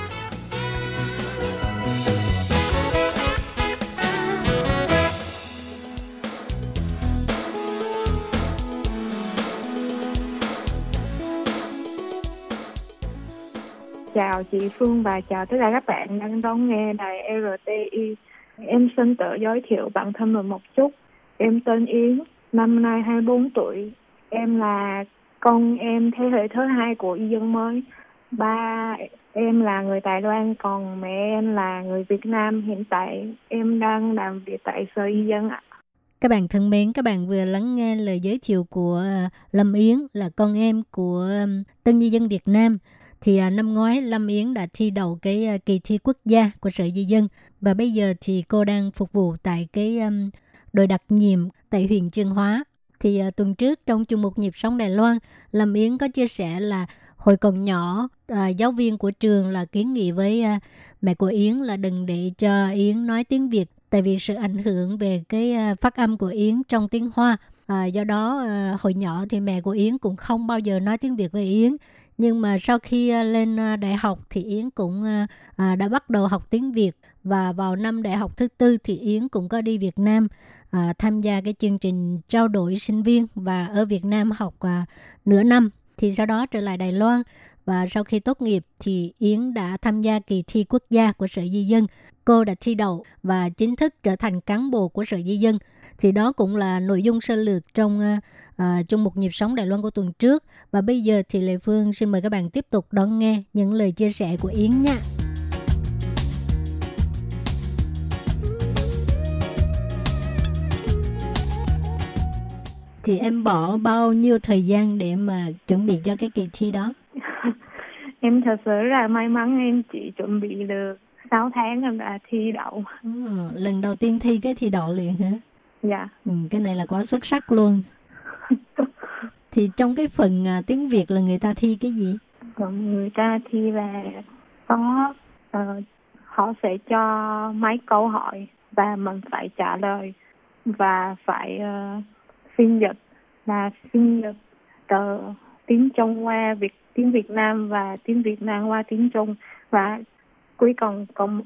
Chào chị Phương và chào tất cả các bạn đang đón nghe đài RTI. Em xin tự giới thiệu bản thân mình một chút. Em tên Yến, năm nay 24 tuổi. Em là con em thế hệ thứ hai của y dân mới. Ba em là người Đài Loan, còn mẹ em là người Việt Nam. Hiện tại em đang làm việc tại Sở Y dân ạ. Các bạn thân mến, các bạn vừa lắng nghe lời giới thiệu của ờ, Lâm Yến là con em của Tân Di dân Việt Nam. Thì à, năm ngoái Lâm Yến đã thi đầu cái à, kỳ thi quốc gia của Sở Di dân và bây giờ thì cô đang phục vụ tại cái đội đặc nhiệm tại huyện Chương Hóa. Thì à, tuần trước trong chương mục nhịp sống Đài Loan, Lâm Yến có chia sẻ là hồi còn nhỏ à, giáo viên của trường là kiến nghị với à, mẹ của Yến là đừng để cho Yến nói tiếng Việt tại vì sự ảnh hưởng về cái à, phát âm của Yến trong tiếng Hoa. À, do đó à, hồi nhỏ thì mẹ của Yến cũng không bao giờ nói tiếng Việt với Yến. Nhưng mà sau khi ờ, lên ờ, đại học thì Yến cũng ờ, à, đã bắt đầu học tiếng Việt. Và vào năm đại học thứ tư thì Yến cũng có đi Việt Nam à, tham gia cái chương trình trao đổi sinh viên và ở Việt Nam học à, nửa năm. Thì sau đó trở lại Đài Loan và sau khi tốt nghiệp thì Yến đã tham gia kỳ thi quốc gia của Sở Di dân. Cô đã thi đậu và chính thức trở thành cán bộ của Sở Di dân. Thì đó cũng là nội dung sơ lược trong ờ, ờ, uh, trong một nhịp sống Đài Loan của tuần trước. Và bây giờ thì Lê Phương xin mời các bạn tiếp tục đón nghe những lời chia sẻ của Yến nha. Thì em bỏ bao nhiêu thời gian để mà chuẩn bị cho cái kỳ thi đó? (laughs) Em thật sự là may mắn em chỉ chuẩn bị được 6 tháng em đã thi đậu. Ừ, lần đầu tiên thi cái thi đậu liền hả? Dạ. Ừ, cái này là quá xuất sắc luôn. (laughs) Thì trong cái phần à, tiếng Việt là người ta thi cái gì? Còn người ta thi là có ờ, họ sẽ cho mấy câu hỏi và mình phải trả lời và phải ờ, phiên dịch là phiên dịch từ tiếng Trung qua Việt tiếng Việt Nam và tiếng Việt Nam qua tiếng Trung và cuối cùng còn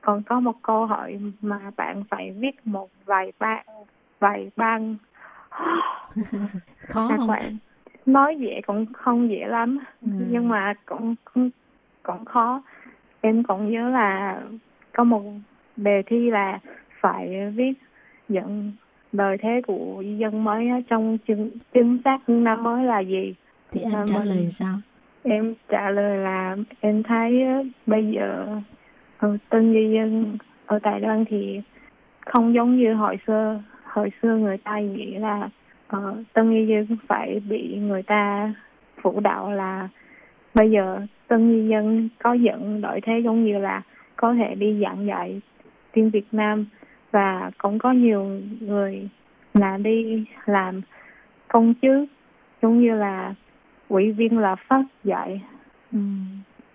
còn có một câu hỏi mà bạn phải viết một vài ba vài ban Khó không? bạn nói dễ cũng không dễ lắm Ừ. nhưng mà cũng cũng cũng khó em còn nhớ là có một đề thi là phải viết dẫn lời thế của dân mới trong chính, chính xác năm mới là gì Thì em Dạ, trả mình- lời sao? em trả lời là em thấy bây giờ ở tân di dân ở Đài Loan thì không giống như hồi xưa hồi xưa người ta nghĩ là ờ, tân di dân phải bị người ta phủ đạo là bây giờ tân di dân có dẫn đổi thế giống như là có thể đi giảng dạy tiếng Việt Nam và cũng có nhiều người là đi làm công chức giống như là ủy viên là phát dạy Ừ.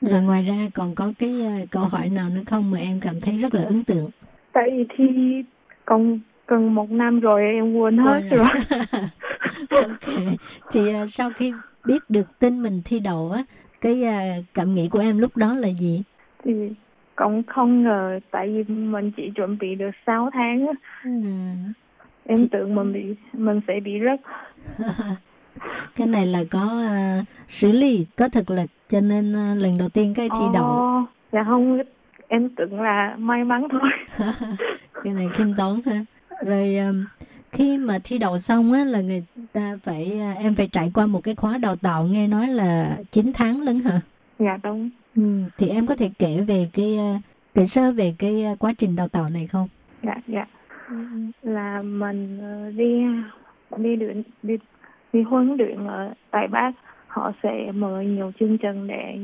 Rồi ngoài ra còn có cái à, câu hỏi nào nữa không mà em cảm thấy rất là ấn tượng? tại vì thi còn gần một năm rồi em quên hết Quên rồi (laughs) ok. Thì à, sau khi biết được tin mình thi đậu á, cái à, cảm nghĩ của em lúc đó là gì? thì cũng không ngờ tại vì mình chỉ chuẩn bị được 6 tháng á. Ừ. em tưởng mình bị mình sẽ bị rớt (laughs) cái này là có à, xử lý, có thực lực cho nên à, lần đầu tiên cái thi đậu. Dạ không em tưởng là may mắn thôi (laughs) cái này khiêm tốn ha. Rồi um, khi mà thi đậu xong á là người ta phải em phải trải qua một cái khóa đào tạo nghe nói là 9 tháng lận hả? dạ đúng Ừ, thì em có thể kể về cái kể sơ về cái quá trình đào tạo này không? dạ dạ là mình đi đi luyện đi đi huấn luyện ở tại Bắc họ sẽ mời nhiều chương trình để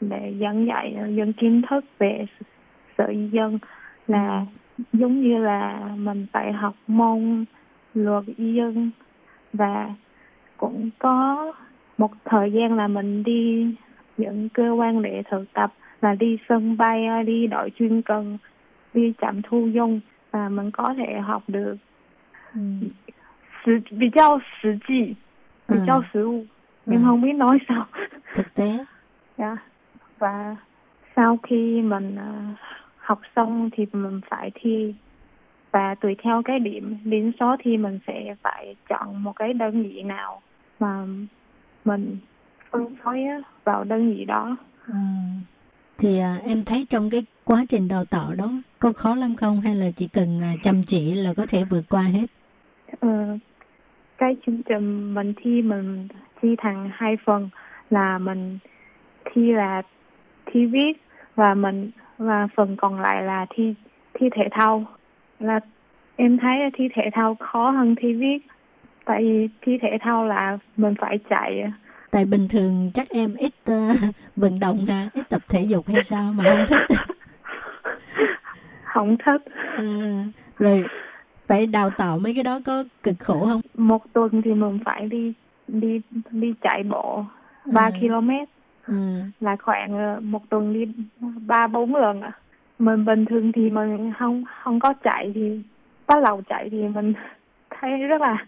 để giảng dạy ờ, dân kiến thức về sở di dân là giống như là mình phải học môn luật y dân và cũng có một thời gian là mình đi những cơ quan để thực tập là đi sân bay đi đội chuyên cần đi trạm thu dung và mình có thể học được ừ. 实比较实际， thì ừ. cho sữa ừ. nhưng ừ. không biết nói sao. Thực tế. Yeah. (laughs) Dạ. và sau khi mình uh, học xong thì mình phải thi và tùy theo cái điểm điểm số thì mình sẽ phải chọn một cái đơn vị nào mà mình phân phối vào đơn vị đó. À, thì à, em thấy trong cái quá trình đào tạo đó có khó lắm không? Hay là chỉ cần à, chăm chỉ là có thể vượt qua hết? Ừ, cái chương trình mình thi mình thi thành hai phần là mình thi là thi viết và mình và phần còn lại là thi thi thể thao. Là em thấy thi thể thao khó hơn thi viết tại vì thi thể thao là mình phải chạy. Tại bình thường chắc em ít uh, (laughs) vận động ha ít tập thể dục hay sao mà không thích. (laughs) Không thích. À, rồi phải đào tạo mấy cái đó có cực khổ không? Một tuần thì mình phải đi đi đi chạy bộ 3 ừ. km. Ừ. là khoảng ờ, một tuần đi ba bốn lần à mình bình thường thì mình không không có chạy thì bắt đầu chạy thì mình (laughs) thấy rất là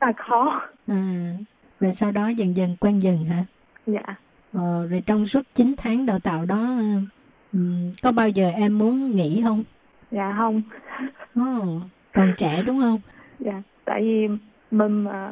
rất là khó. À rồi sau đó dần dần quen dần hả? Dạ. Ờ, rồi trong suốt 9 tháng đào tạo đó um, có bao giờ em muốn nghỉ không? Dạ không. Oh, còn trẻ đúng không? Dạ tại vì mình mà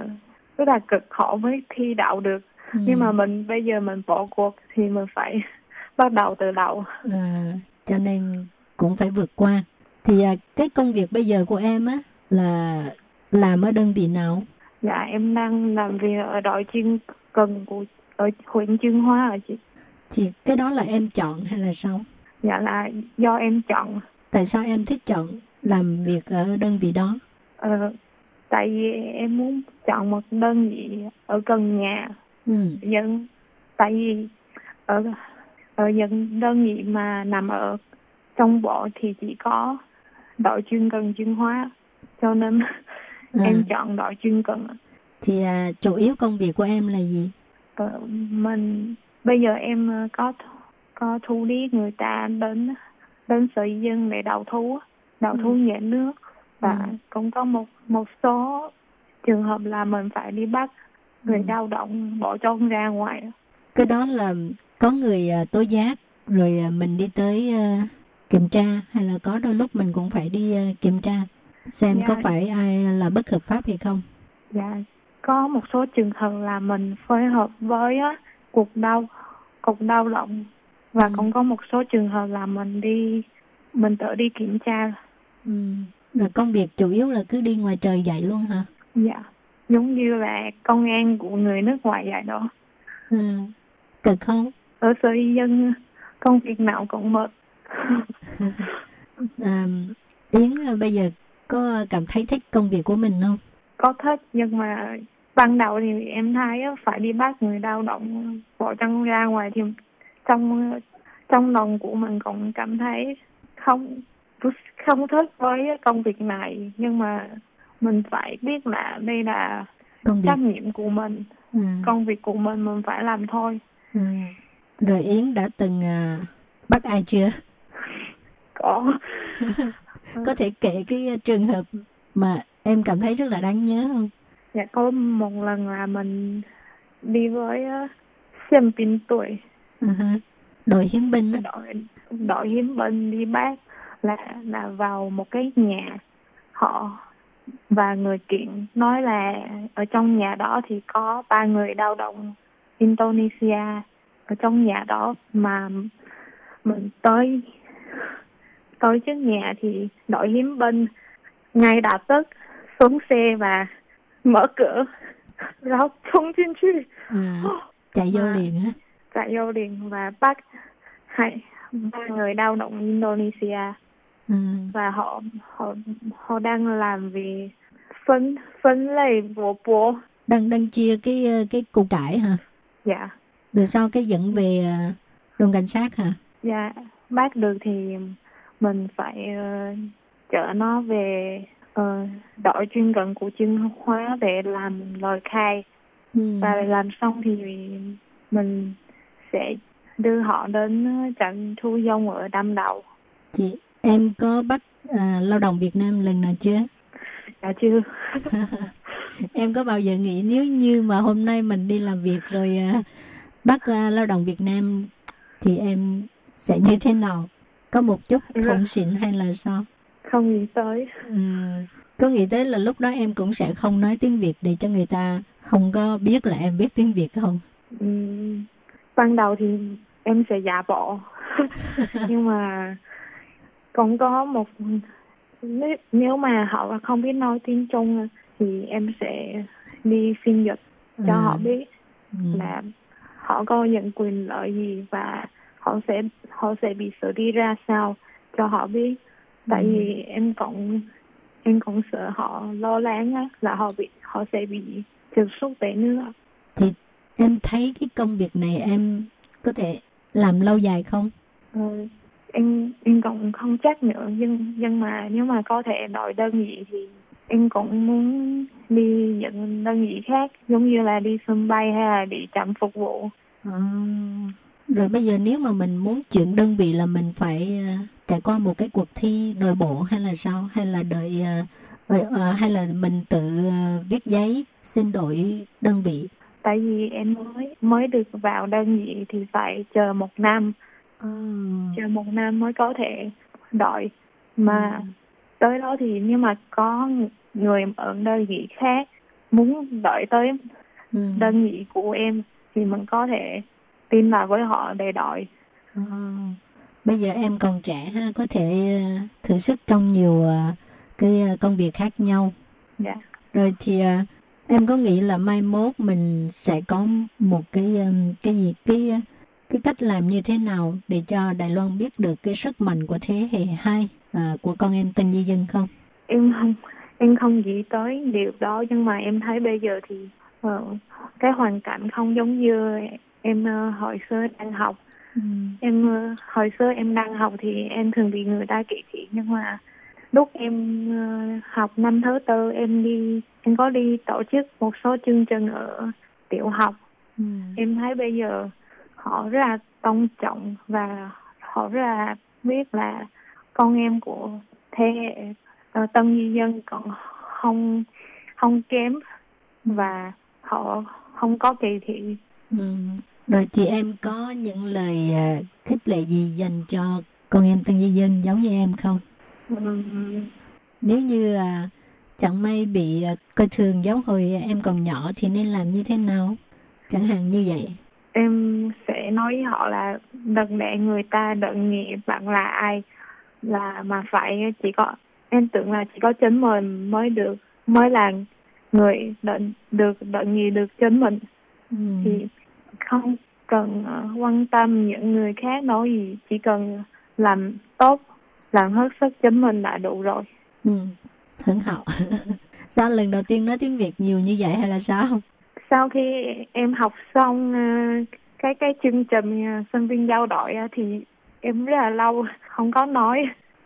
rất là cực khổ mới thi đậu được. Ừ. nhưng mà mình bây giờ mình bỏ cuộc thì mình phải (laughs) bắt đầu từ đầu. À, cho nên cũng phải vượt qua. Thì à, cái công việc bây giờ của em á là làm ở đơn vị nào? Dạ em đang làm việc ở đội chuyên cần của ở huyện Chương Hóa ở chị? Thì cái đó là em chọn hay là sao? Dạ là do em chọn. Tại sao em thích chọn làm việc ở đơn vị đó? Ờ, tại vì em muốn chọn một đơn vị ở gần nhà. Ừ. dân tại vì ở ở những đơn vị mà nằm ở trong bộ thì chỉ có đội chuyên cần chuyên hóa. Cho nên (laughs) à. em chọn đội chuyên cần. Thì à, chủ yếu công việc của em là gì? Ờ, mình bây giờ em có có thu lý người ta đến đến sở dân để đầu thú thú ừ. nhà nước và ừ. cũng có một một số trường hợp là mình phải đi bắt người ừ. lao động bỏ trốn ra ngoài cái đó là có người uh, tố giác rồi uh, mình đi tới uh, kiểm tra hay là có đôi lúc mình cũng phải đi uh, kiểm tra xem dạ. có phải ai là bất hợp pháp hay không dạ có một số trường hợp là mình phối hợp với uh, cục đau cục đau động và ừ. cũng có một số trường hợp là mình đi mình tự đi kiểm tra ừ. rồi công việc chủ yếu là cứ đi ngoài trời dạy luôn hả dạ giống như là công an của người nước ngoài vậy đó ừ. cực không ở sở dân công việc nào cũng mệt (laughs) à, Yến bây giờ có cảm thấy thích công việc của mình không? Có thích nhưng mà ban đầu thì em thấy phải đi bắt người lao động bỏ chân ra ngoài thì trong trong lòng của mình cũng cảm thấy không không thích với công việc này nhưng mà mình phải biết là đây là công trách nhiệm của mình ừ. công việc của mình mình phải làm thôi ừ. rồi yến đã từng uh, bắt ai chưa (laughs) có (laughs) có thể kể cái trường hợp mà em cảm thấy rất là đáng nhớ không dạ có một lần là mình đi với uh, xem pin tuổi uh-huh. đội hiến binh đó. đội đội hiến binh đi bác là là vào một cái nhà họ và người kiện nói là ở trong nhà đó thì có ba người lao động Indonesia. Ở trong nhà đó mà mình tới tới trước nhà thì đội hiếm binh ngay lập tức xuống xe và mở cửa rồi xuống trên chứ chạy vô liền á chạy vô liền và bắt hai ba người lao động Indonesia ừ. và họ họ họ đang làm vì phân phân 类 bố bố đang đang chia cái cái củ cải hả dạ rồi sau cái dẫn về ờ, đồn cảnh sát hả dạ bắt được thì mình phải uh, chở nó về ờ, đội chuyên cận của chuyên hóa để làm lời khai Ừ. và làm xong thì mình sẽ đưa họ đến trạm thu dung ở Đâm Đầu. Chị, em có bắt à, lao động Việt Nam lần nào chưa? Dạ chưa. (laughs) em có bao giờ nghĩ nếu như mà hôm nay mình đi làm việc rồi à, bắt à, lao động Việt Nam thì em sẽ như thế nào? Có một chút Dạ. thủng xịn hay là sao? Không nghĩ tới. Ừ. Có nghĩ tới là lúc đó em cũng sẽ không nói tiếng Việt để cho người ta không có biết là em biết tiếng Việt không? Ừm, ban đầu thì em sẽ giả bộ (laughs) nhưng mà cũng có một nếu, nếu mà họ không biết nói tiếng Trung thì em sẽ đi phiên dịch cho À. họ biết Ừ. là họ có những quyền lợi gì và họ sẽ họ sẽ bị xử lý ra sao cho họ biết tại Ừ. vì em cũng em cũng sợ họ lo lắng á, là họ bị họ sẽ bị trục xuất về nước Thì em thấy cái công việc này em có thể làm lâu dài không? Ờ, em em cũng không chắc nữa nhưng nhưng mà nếu mà có thể đổi đơn vị thì em cũng muốn đi những đơn vị khác giống như là đi sân bay hay là đi trạm phục vụ À. Rồi bây giờ nếu mà mình muốn chuyển đơn vị là mình phải ờ, trải qua một cái cuộc thi nội bộ hay là sao? Hay là đợi ờ, ờ, hay là mình tự viết giấy xin đổi đơn vị? tại vì em mới mới được vào đơn vị thì phải chờ một năm À. chờ một năm mới có thể đổi mà Ừ. tới đó thì nếu mà có người ở đơn vị khác muốn đợi tới Ừ. đơn vị của em thì mình có thể tin vào với họ để đổi À. Bây giờ em còn trẻ ha, có thể ờ, thử sức trong nhiều ờ, cái công việc khác nhau. dạ Rồi thì em có nghĩ là mai mốt mình sẽ có một cái cái gì cái cái cách làm như thế nào để cho Đài Loan biết được cái sức mạnh của thế hệ hai à, của con em Tân Di Dân không? em không em không nghĩ tới điều đó nhưng mà em thấy bây giờ thì ờ, cái hoàn cảnh không giống như em ờ, hồi xưa đang học Ừ. em ờ, hồi xưa em đang học thì em thường bị người ta kỳ thị nhưng mà lúc em ờ, học năm thứ tư em đi em có đi tổ chức một số chương trình ở tiểu học Ừ. em thấy bây giờ họ rất là tôn trọng và họ rất là biết là con em của thế hệ ờ, tân di dân còn không không kém và họ không có kỳ thị Ừ. Rồi thì em có những lời à, khích lệ gì dành cho con em Tân Di Dân giống như em không? Ừm, Nếu như à, chẳng may bị coi thường giống hồi em còn nhỏ thì nên làm như thế nào? Chẳng hạn như vậy. em sẽ nói với họ là đừng để người ta định nghĩa bạn là ai là mà phải chỉ có em tưởng là chỉ có chính mình mới được mới là người định được định nghĩa được chính mình Ừ. thì không cần ờ, quan tâm những người khác nói gì chỉ cần làm tốt làm hết sức chính mình là đủ rồi Ừ. Hứng hậu. (laughs) sao lần đầu tiên nói tiếng Việt nhiều như vậy hay là sao? sau khi em học xong ờ, cái cái chương trình ờ, sinh viên giao đội á, thì em rất là lâu không có nói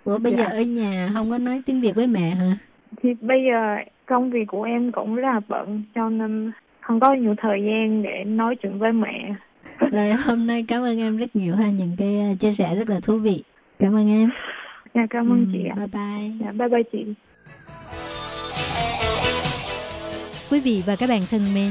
Ủa bây Dạ. giờ ở nhà không có nói tiếng Việt với mẹ hả? thì bây giờ công việc của em cũng rất là bận cho nên không có nhiều thời gian để nói chuyện với mẹ (laughs) Rồi hôm nay cảm ơn em rất nhiều ha những cái à, chia sẻ rất là thú vị. Cảm ơn em. dạ cảm ơn Ừ, chị ạ Bye bye. dạ bye bye chị Quý vị và các bạn thân mến,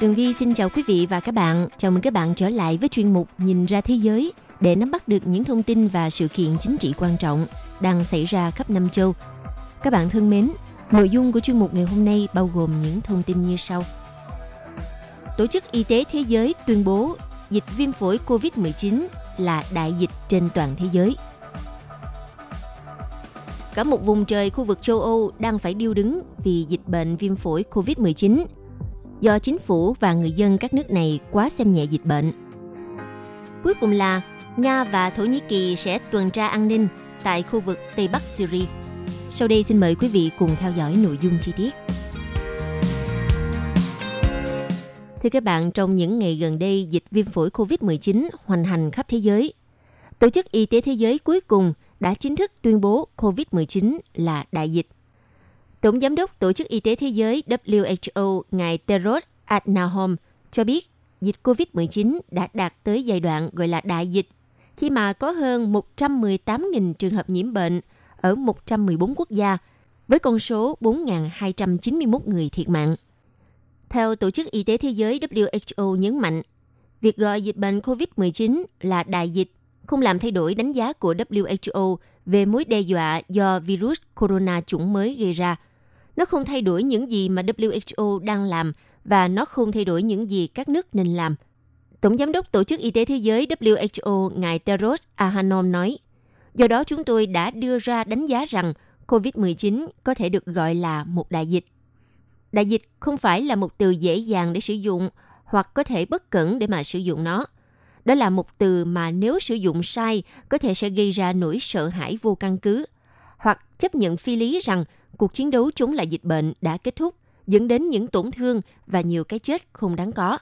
Tường Vi xin chào quý vị và các bạn. Chào mừng các bạn trở lại với chuyên mục Nhìn ra thế giới để nắm bắt được những thông tin và sự kiện chính trị quan trọng đang xảy ra khắp năm châu. Các bạn thân mến, nội dung của chuyên mục ngày hôm nay bao gồm những thông tin như sau. Tổ chức Y tế Thế giới tuyên bố dịch viêm phổi COVID-19 là đại dịch trên toàn thế giới. Cả một vùng trời khu vực châu Âu đang phải điêu đứng vì dịch bệnh viêm phổi COVID-19 do chính phủ và người dân các nước này quá xem nhẹ dịch bệnh. Cuối cùng là Nga và Thổ Nhĩ Kỳ sẽ tuần tra an ninh tại khu vực Tây Bắc Syria. Sau đây xin mời quý vị cùng theo dõi nội dung chi tiết. Thưa các bạn, trong những ngày gần đây, dịch viêm phổi COVID-19 hoành hành khắp thế giới. Tổ chức Y tế Thế giới cuối cùng đã chính thức tuyên bố COVID-19 là đại dịch. Tổng Giám đốc Tổ chức Y tế Thế giới WHO ngài Tedros Adhanom cho biết dịch COVID-19 đã đạt tới giai đoạn gọi là đại dịch khi mà có hơn 118.000 trường hợp nhiễm bệnh ở 114 quốc gia với con số 4.291 người thiệt mạng. Theo Tổ chức Y tế Thế giới WHO nhấn mạnh, việc gọi dịch bệnh COVID-19 là đại dịch không làm thay đổi đánh giá của WHO về mối đe dọa do virus corona chủng mới gây ra – nó không thay đổi những gì mà WHO đang làm và nó không thay đổi những gì các nước nên làm. Tổng giám đốc Tổ chức Y tế Thế giới WHO ngài Tedros Adhanom nói, do đó chúng tôi đã đưa ra đánh giá rằng COVID-19 có thể được gọi là một đại dịch. Đại dịch không phải là một từ dễ dàng để sử dụng hoặc có thể bất cẩn để mà sử dụng nó. Đó là một từ mà nếu sử dụng sai có thể sẽ gây ra nỗi sợ hãi vô căn cứ hoặc chấp nhận phi lý rằng cuộc chiến đấu chống lại dịch bệnh đã kết thúc, dẫn đến những tổn thương và nhiều cái chết không đáng có.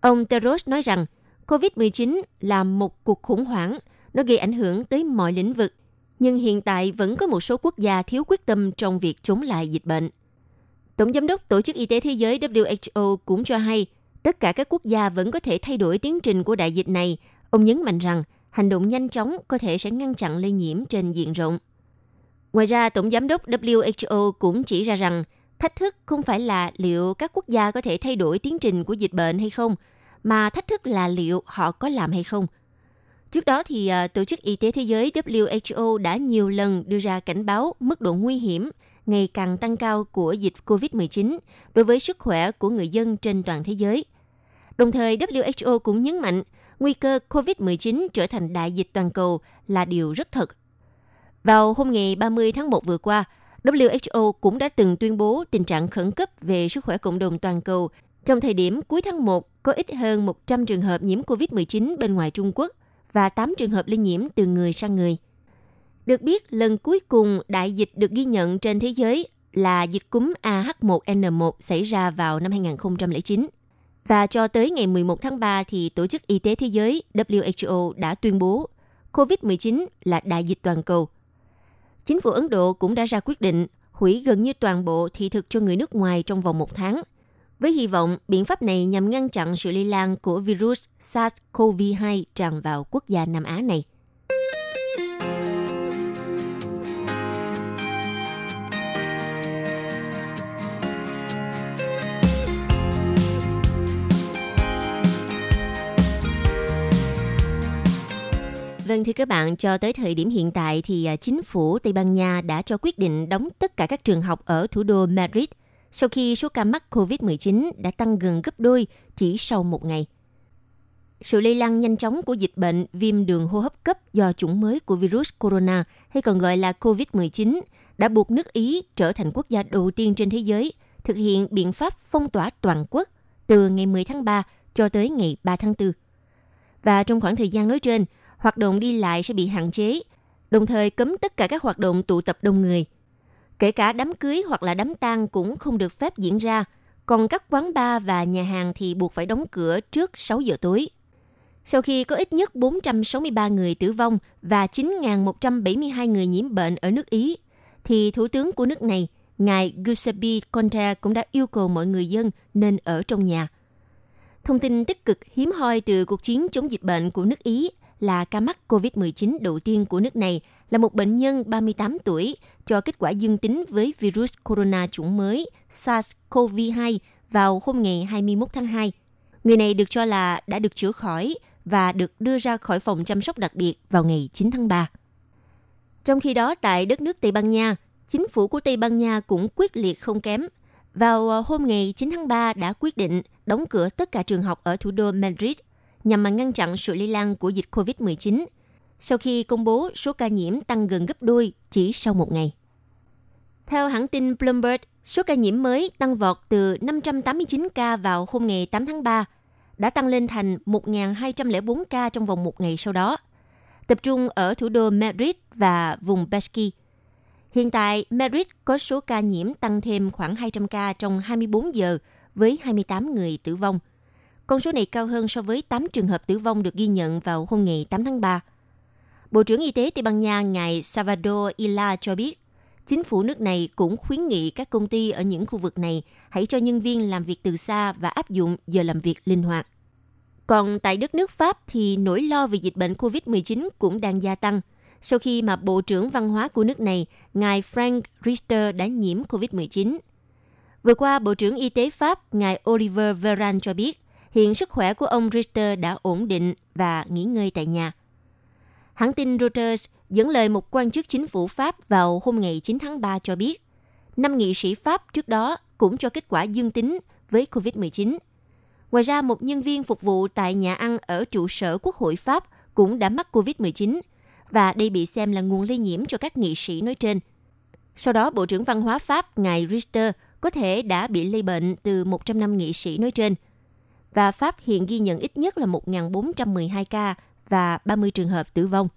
Ông Teros nói rằng COVID-19 là một cuộc khủng hoảng, nó gây ảnh hưởng tới mọi lĩnh vực, nhưng hiện tại vẫn có một số quốc gia thiếu quyết tâm trong việc chống lại dịch bệnh. Tổng giám đốc Tổ chức Y tế Thế giới WHO cũng cho hay tất cả các quốc gia vẫn có thể thay đổi tiến trình của đại dịch này. Ông nhấn mạnh rằng hành động nhanh chóng có thể sẽ ngăn chặn lây nhiễm trên diện rộng. Ngoài ra, Tổng Giám đốc WHO cũng chỉ ra rằng thách thức không phải là liệu các quốc gia có thể thay đổi tiến trình của dịch bệnh hay không, mà thách thức là liệu họ có làm hay không. Trước đó thì à, Tổ chức Y tế Thế giới WHO đã nhiều lần đưa ra cảnh báo mức độ nguy hiểm ngày càng tăng cao của dịch COVID-19 đối với sức khỏe của người dân trên toàn thế giới. Đồng thời, WHO cũng nhấn mạnh nguy cơ COVID-19 trở thành đại dịch toàn cầu là điều rất thật vào hôm ngày 30 tháng 1 vừa qua, WHO cũng đã từng tuyên bố tình trạng khẩn cấp về sức khỏe cộng đồng toàn cầu. Trong thời điểm cuối tháng 1, có ít hơn 100 trường hợp nhiễm COVID-19 bên ngoài Trung Quốc và 8 trường hợp lây nhiễm từ người sang người. Được biết, lần cuối cùng đại dịch được ghi nhận trên thế giới là dịch cúm AH1N1 xảy ra vào năm 2009. Và cho tới ngày 11 tháng 3 thì Tổ chức Y tế Thế giới WHO đã tuyên bố COVID-19 là đại dịch toàn cầu Chính phủ Ấn Độ cũng đã ra quyết định hủy gần như toàn bộ thị thực cho người nước ngoài trong vòng một tháng, với hy vọng biện pháp này nhằm ngăn chặn sự lây lan của virus SARS-CoV-2 tràn vào quốc gia Nam Á này. Vâng thưa các bạn, cho tới thời điểm hiện tại thì à, chính phủ Tây Ban Nha đã cho quyết định đóng tất cả các trường học ở thủ đô Madrid sau khi số ca mắc COVID-19 đã tăng gần gấp đôi chỉ sau một ngày. Sự lây lan nhanh chóng của dịch bệnh viêm đường hô hấp cấp do chủng mới của virus corona hay còn gọi là COVID-19 đã buộc nước Ý trở thành quốc gia đầu tiên trên thế giới thực hiện biện pháp phong tỏa toàn quốc từ ngày 10 tháng 3 cho tới ngày 3 tháng 4. Và trong khoảng thời gian nói trên, hoạt động đi lại sẽ bị hạn chế, đồng thời cấm tất cả các hoạt động tụ tập đông người. Kể cả đám cưới hoặc là đám tang cũng không được phép diễn ra. Còn các quán bar và nhà hàng thì buộc phải đóng cửa trước 6 giờ tối. Sau khi có ít nhất 463 người tử vong và 9.172 người nhiễm bệnh ở nước Ý, thì Thủ tướng của nước này, ngài Giuseppe Conte cũng đã yêu cầu mọi người dân nên ở trong nhà. Thông tin tích cực hiếm hoi từ cuộc chiến chống dịch bệnh của nước Ý là ca mắc COVID-19 đầu tiên của nước này là một bệnh nhân 38 tuổi cho kết quả dương tính với virus corona chủng mới SARS-CoV-2 vào hôm ngày 21 tháng 2. Người này được cho là đã được chữa khỏi và được đưa ra khỏi phòng chăm sóc đặc biệt vào ngày 9 tháng 3. Trong khi đó, tại đất nước Tây Ban Nha, chính phủ của Tây Ban Nha cũng quyết liệt không kém. Vào ờ, hôm ngày 9 tháng 3 đã quyết định đóng cửa tất cả trường học ở thủ đô Madrid nhằm mà ngăn chặn sự lây lan của dịch COVID-19 sau khi công bố số ca nhiễm tăng gần gấp đôi chỉ sau một ngày. Theo hãng tin Bloomberg, số ca nhiễm mới tăng vọt từ 589 ca vào hôm ngày 8 tháng 3 đã tăng lên thành 1.204 ca trong vòng một ngày sau đó, tập trung ở thủ đô Madrid và vùng Basque. Hiện tại, Madrid có số ca nhiễm tăng thêm khoảng 200 ca trong 24 giờ với 28 người tử vong. Con số này cao hơn so với 8 trường hợp tử vong được ghi nhận vào hôm ngày 8 tháng 3. Bộ trưởng Y tế Tây Ban Nha ngài Salvador Illa cho biết, chính phủ nước này cũng khuyến nghị các công ty ở những khu vực này hãy cho nhân viên làm việc từ xa và áp dụng giờ làm việc linh hoạt. Còn tại đất nước Pháp thì nỗi lo về dịch bệnh COVID-19 cũng đang gia tăng sau khi mà Bộ trưởng Văn hóa của nước này, ngài Frank Richter đã nhiễm COVID-19. Vừa qua, Bộ trưởng Y tế Pháp, ngài Oliver Veran cho biết, hiện sức khỏe của ông Richter đã ổn định và nghỉ ngơi tại nhà. Hãng tin Reuters dẫn lời một quan chức chính phủ Pháp vào hôm ngày 9 tháng 3 cho biết, năm nghị sĩ Pháp trước đó cũng cho kết quả dương tính với COVID-19. Ngoài ra, một nhân viên phục vụ tại nhà ăn ở trụ sở Quốc hội Pháp cũng đã mắc COVID-19 và đây bị xem là nguồn lây nhiễm cho các nghị sĩ nói trên. Sau đó, Bộ trưởng Văn hóa Pháp, ngài Richter, có thể đã bị lây bệnh từ 100 năm nghị sĩ nói trên. Và Pháp hiện ghi nhận ít nhất là 1.412 ca và 30 trường hợp tử vong.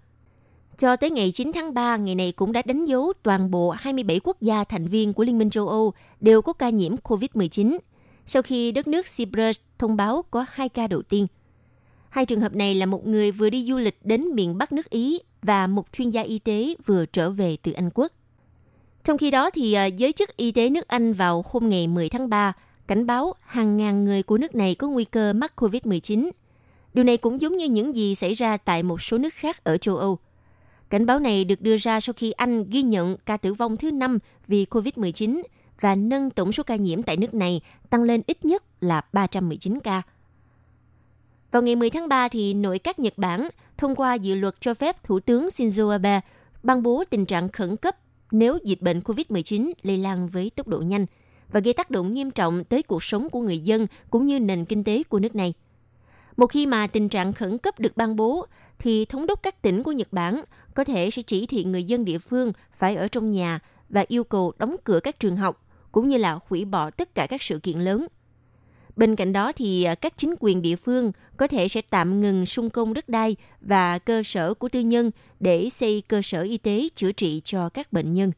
Cho tới ngày 9 tháng 3, ngày này cũng đã đánh dấu toàn bộ 27 quốc gia thành viên của Liên minh châu Âu đều có ca nhiễm COVID-19, sau khi đất nước Cyprus thông báo có hai ca đầu tiên. Hai trường hợp này là một người vừa đi du lịch đến miền Bắc nước Ý và một chuyên gia y tế vừa trở về từ Anh Quốc. Trong khi đó, thì ờ, giới chức y tế nước Anh vào hôm ngày 10 tháng 3 cảnh báo hàng ngàn người của nước này có nguy cơ mắc COVID-19. Điều này cũng giống như những gì xảy ra tại một số nước khác ở châu Âu. Cảnh báo này được đưa ra sau khi Anh ghi nhận ca tử vong thứ năm vì COVID-19 và nâng tổng số ca nhiễm tại nước này tăng lên ít nhất là 319 ca. Vào ngày 10 tháng 3, thì nội các Nhật Bản thông qua dự luật cho phép Thủ tướng Shinzo Abe ban bố tình trạng khẩn cấp nếu dịch bệnh COVID-19 lây lan với tốc độ nhanh và gây tác động nghiêm trọng tới cuộc sống của người dân cũng như nền kinh tế của nước này. Một khi mà tình trạng khẩn cấp được ban bố, thì thống đốc các tỉnh của Nhật Bản có thể sẽ chỉ thị người dân địa phương phải ở trong nhà và yêu cầu đóng cửa các trường học, cũng như là hủy bỏ tất cả các sự kiện lớn. Bên cạnh đó thì à, các chính quyền địa phương có thể sẽ tạm ngừng sung công đất đai và cơ sở của tư nhân để xây cơ sở y tế chữa trị cho các bệnh nhân.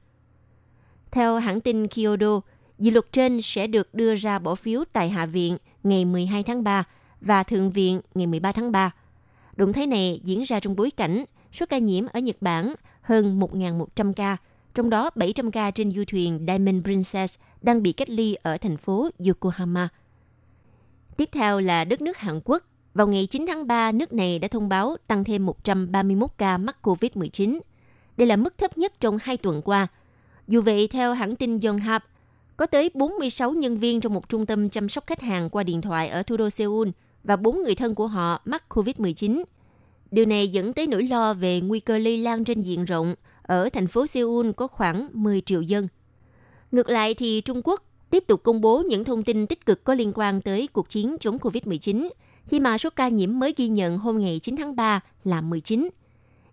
Theo hãng tin Kyodo, dự luật trên sẽ được đưa ra bỏ phiếu tại Hạ viện ngày 12 tháng 3 và Thượng viện ngày 13 tháng 3. Động thái này diễn ra trong bối cảnh số ca nhiễm ở Nhật Bản hơn 1.100 ca, trong đó 700 ca trên du thuyền Diamond Princess đang bị cách ly ở thành phố Yokohama. Tiếp theo là đất nước Hàn Quốc. Vào ngày 9 tháng 3, nước này đã thông báo tăng thêm 131 ca mắc COVID-19. Đây là mức thấp nhất trong hai tuần qua. Dù vậy, theo hãng tin Yonhap, có tới 46 nhân viên trong một trung tâm chăm sóc khách hàng qua điện thoại ở thủ đô Seoul và bốn người thân của họ mắc COVID-19. Điều này dẫn tới nỗi lo về nguy cơ lây lan trên diện rộng. Ở thành phố Seoul có khoảng 10 triệu dân. Ngược lại thì Trung Quốc tiếp tục công bố những thông tin tích cực có liên quan tới cuộc chiến chống COVID-19 khi mà số ca nhiễm mới ghi nhận hôm ngày 9 tháng 3 là 19,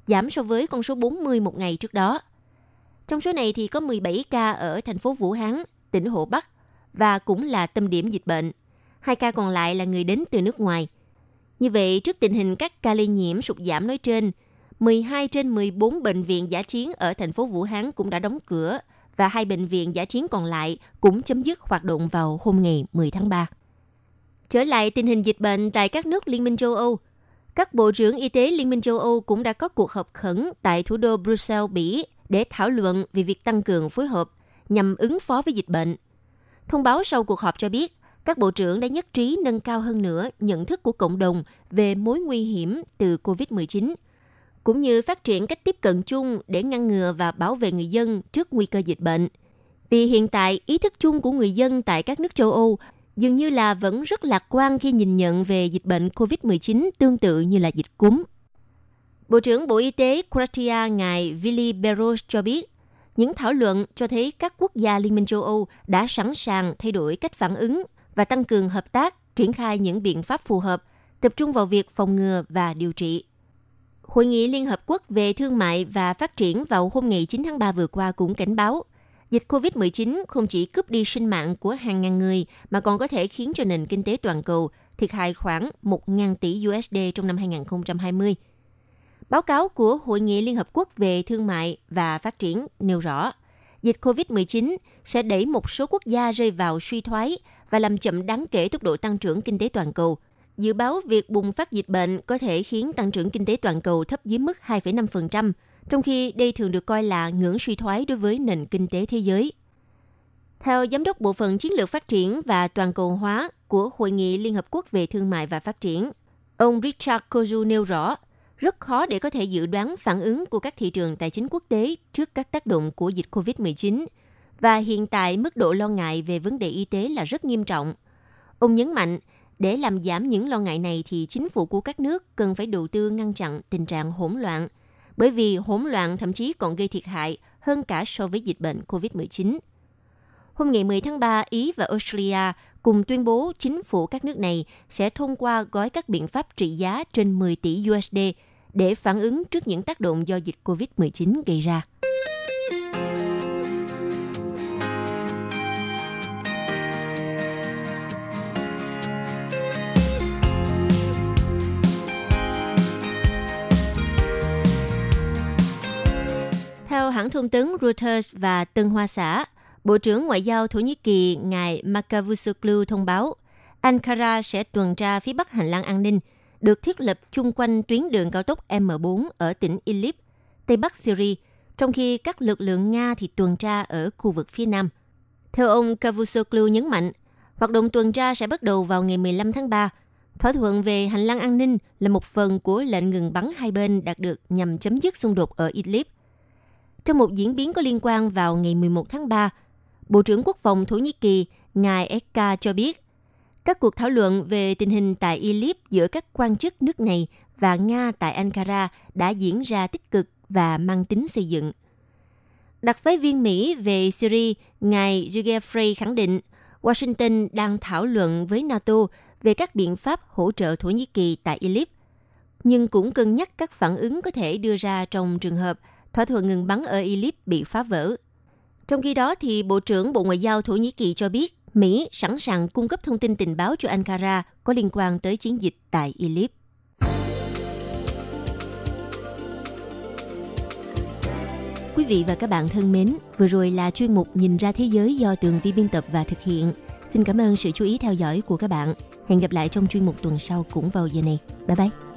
giảm so với con số 40 một ngày trước đó. Trong số này thì có 17 ca ở thành phố Vũ Hán, tỉnh Hồ Bắc và cũng là tâm điểm dịch bệnh. Hai ca còn lại là người đến từ nước ngoài. Như vậy, trước tình hình các ca lây nhiễm sụt giảm nói trên, 12 trên 14 bệnh viện giả chiến ở thành phố Vũ Hán cũng đã đóng cửa và hai bệnh viện giả chiến còn lại cũng chấm dứt hoạt động vào hôm ngày 10 tháng 3. Trở lại tình hình dịch bệnh tại các nước Liên minh châu Âu, các bộ trưởng y tế Liên minh châu Âu cũng đã có cuộc họp khẩn tại thủ đô Brussels, Bỉ để thảo luận về việc tăng cường phối hợp nhằm ứng phó với dịch bệnh. Thông báo sau cuộc họp cho biết, các bộ trưởng đã nhất trí nâng cao hơn nữa nhận thức của cộng đồng về mối nguy hiểm từ COVID-19, cũng như phát triển cách tiếp cận chung để ngăn ngừa và bảo vệ người dân trước nguy cơ dịch bệnh. Vì hiện tại, ý thức chung của người dân tại các nước châu Âu dường như là vẫn rất lạc quan khi nhìn nhận về dịch bệnh COVID-19 tương tự như là dịch cúm. Bộ trưởng Bộ Y tế Croatia ngài Vili Beroš cho biết, những thảo luận cho thấy các quốc gia Liên minh châu Âu đã sẵn sàng thay đổi cách phản ứng và tăng cường hợp tác, triển khai những biện pháp phù hợp, tập trung vào việc phòng ngừa và điều trị. Hội nghị Liên Hợp Quốc về Thương mại và Phát triển vào hôm ngày 9 tháng 3 vừa qua cũng cảnh báo, dịch COVID-19 không chỉ cướp đi sinh mạng của hàng ngàn người mà còn có thể khiến cho nền kinh tế toàn cầu thiệt hại khoảng 1.000 tỷ USD trong năm 2020. Báo cáo của Hội nghị Liên Hợp Quốc về Thương mại và Phát triển nêu rõ, dịch COVID-19 sẽ đẩy một số quốc gia rơi vào suy thoái và làm chậm đáng kể tốc độ tăng trưởng kinh tế toàn cầu. Dự báo việc bùng phát dịch bệnh có thể khiến tăng trưởng kinh tế toàn cầu thấp dưới mức 2,5%, trong khi đây thường được coi là ngưỡng suy thoái đối với nền kinh tế thế giới. Theo Giám đốc Bộ phận Chiến lược Phát triển và Toàn cầu hóa của Hội nghị Liên Hợp Quốc về Thương mại và Phát triển, ông Richard Kozu nêu rõ, rất khó để có thể dự đoán phản ứng của các thị trường tài chính quốc tế trước các tác động của dịch COVID-19 và hiện tại mức độ lo ngại về vấn đề y tế là rất nghiêm trọng. Ông nhấn mạnh, để làm giảm những lo ngại này thì chính phủ của các nước cần phải đầu tư ngăn chặn tình trạng hỗn loạn, bởi vì hỗn loạn thậm chí còn gây thiệt hại hơn cả so với dịch bệnh COVID-19. Hôm ngày 10 tháng 3, Ý và Australia cùng tuyên bố chính phủ các nước này sẽ thông qua gói các biện pháp trị giá trên 10 tỷ USD để phản ứng trước những tác động do dịch COVID-19 gây ra. Theo hãng thông tấn Reuters và Tân Hoa Xã, Bộ trưởng Ngoại giao Thổ Nhĩ Kỳ ngài Makavusoglu thông báo Ankara sẽ tuần tra phía bắc hành lang an ninh – được thiết lập chung quanh tuyến đường cao tốc M4 ở tỉnh Idlib, Tây Bắc Syria, trong khi các lực lượng Nga thì tuần tra ở khu vực phía Nam. Theo ông Cavusoglu nhấn mạnh, hoạt động tuần tra sẽ bắt đầu vào ngày 15 tháng 3. Thỏa thuận về hành lang an ninh là một phần của lệnh ngừng bắn hai bên đạt được nhằm chấm dứt xung đột ở Idlib. Trong một diễn biến có liên quan vào ngày 11 tháng 3, Bộ trưởng Quốc phòng Thổ Nhĩ Kỳ ngài Eka cho biết các cuộc thảo luận về tình hình tại Idlib giữa các quan chức nước này và Nga tại Ankara đã diễn ra tích cực và mang tính xây dựng. Đặc phái viên Mỹ về Syria, ngài Jugefrey khẳng định Washington đang thảo luận với NATO về các biện pháp hỗ trợ Thổ Nhĩ Kỳ tại Idlib, nhưng cũng cân nhắc các phản ứng có thể đưa ra trong trường hợp thỏa thuận ngừng bắn ở Idlib bị phá vỡ. Trong khi đó, thì Bộ trưởng Bộ Ngoại giao Thổ Nhĩ Kỳ cho biết Mỹ sẵn sàng cung cấp thông tin tình báo cho Ankara có liên quan tới chiến dịch tại Idlib. Quý vị và các bạn thân mến, vừa rồi là chuyên mục Nhìn ra thế giới do Tường Vi biên tập và thực hiện. Xin cảm ơn sự chú ý theo dõi của các bạn. Hẹn gặp lại trong chuyên mục tuần sau cũng vào giờ này. Bye bye!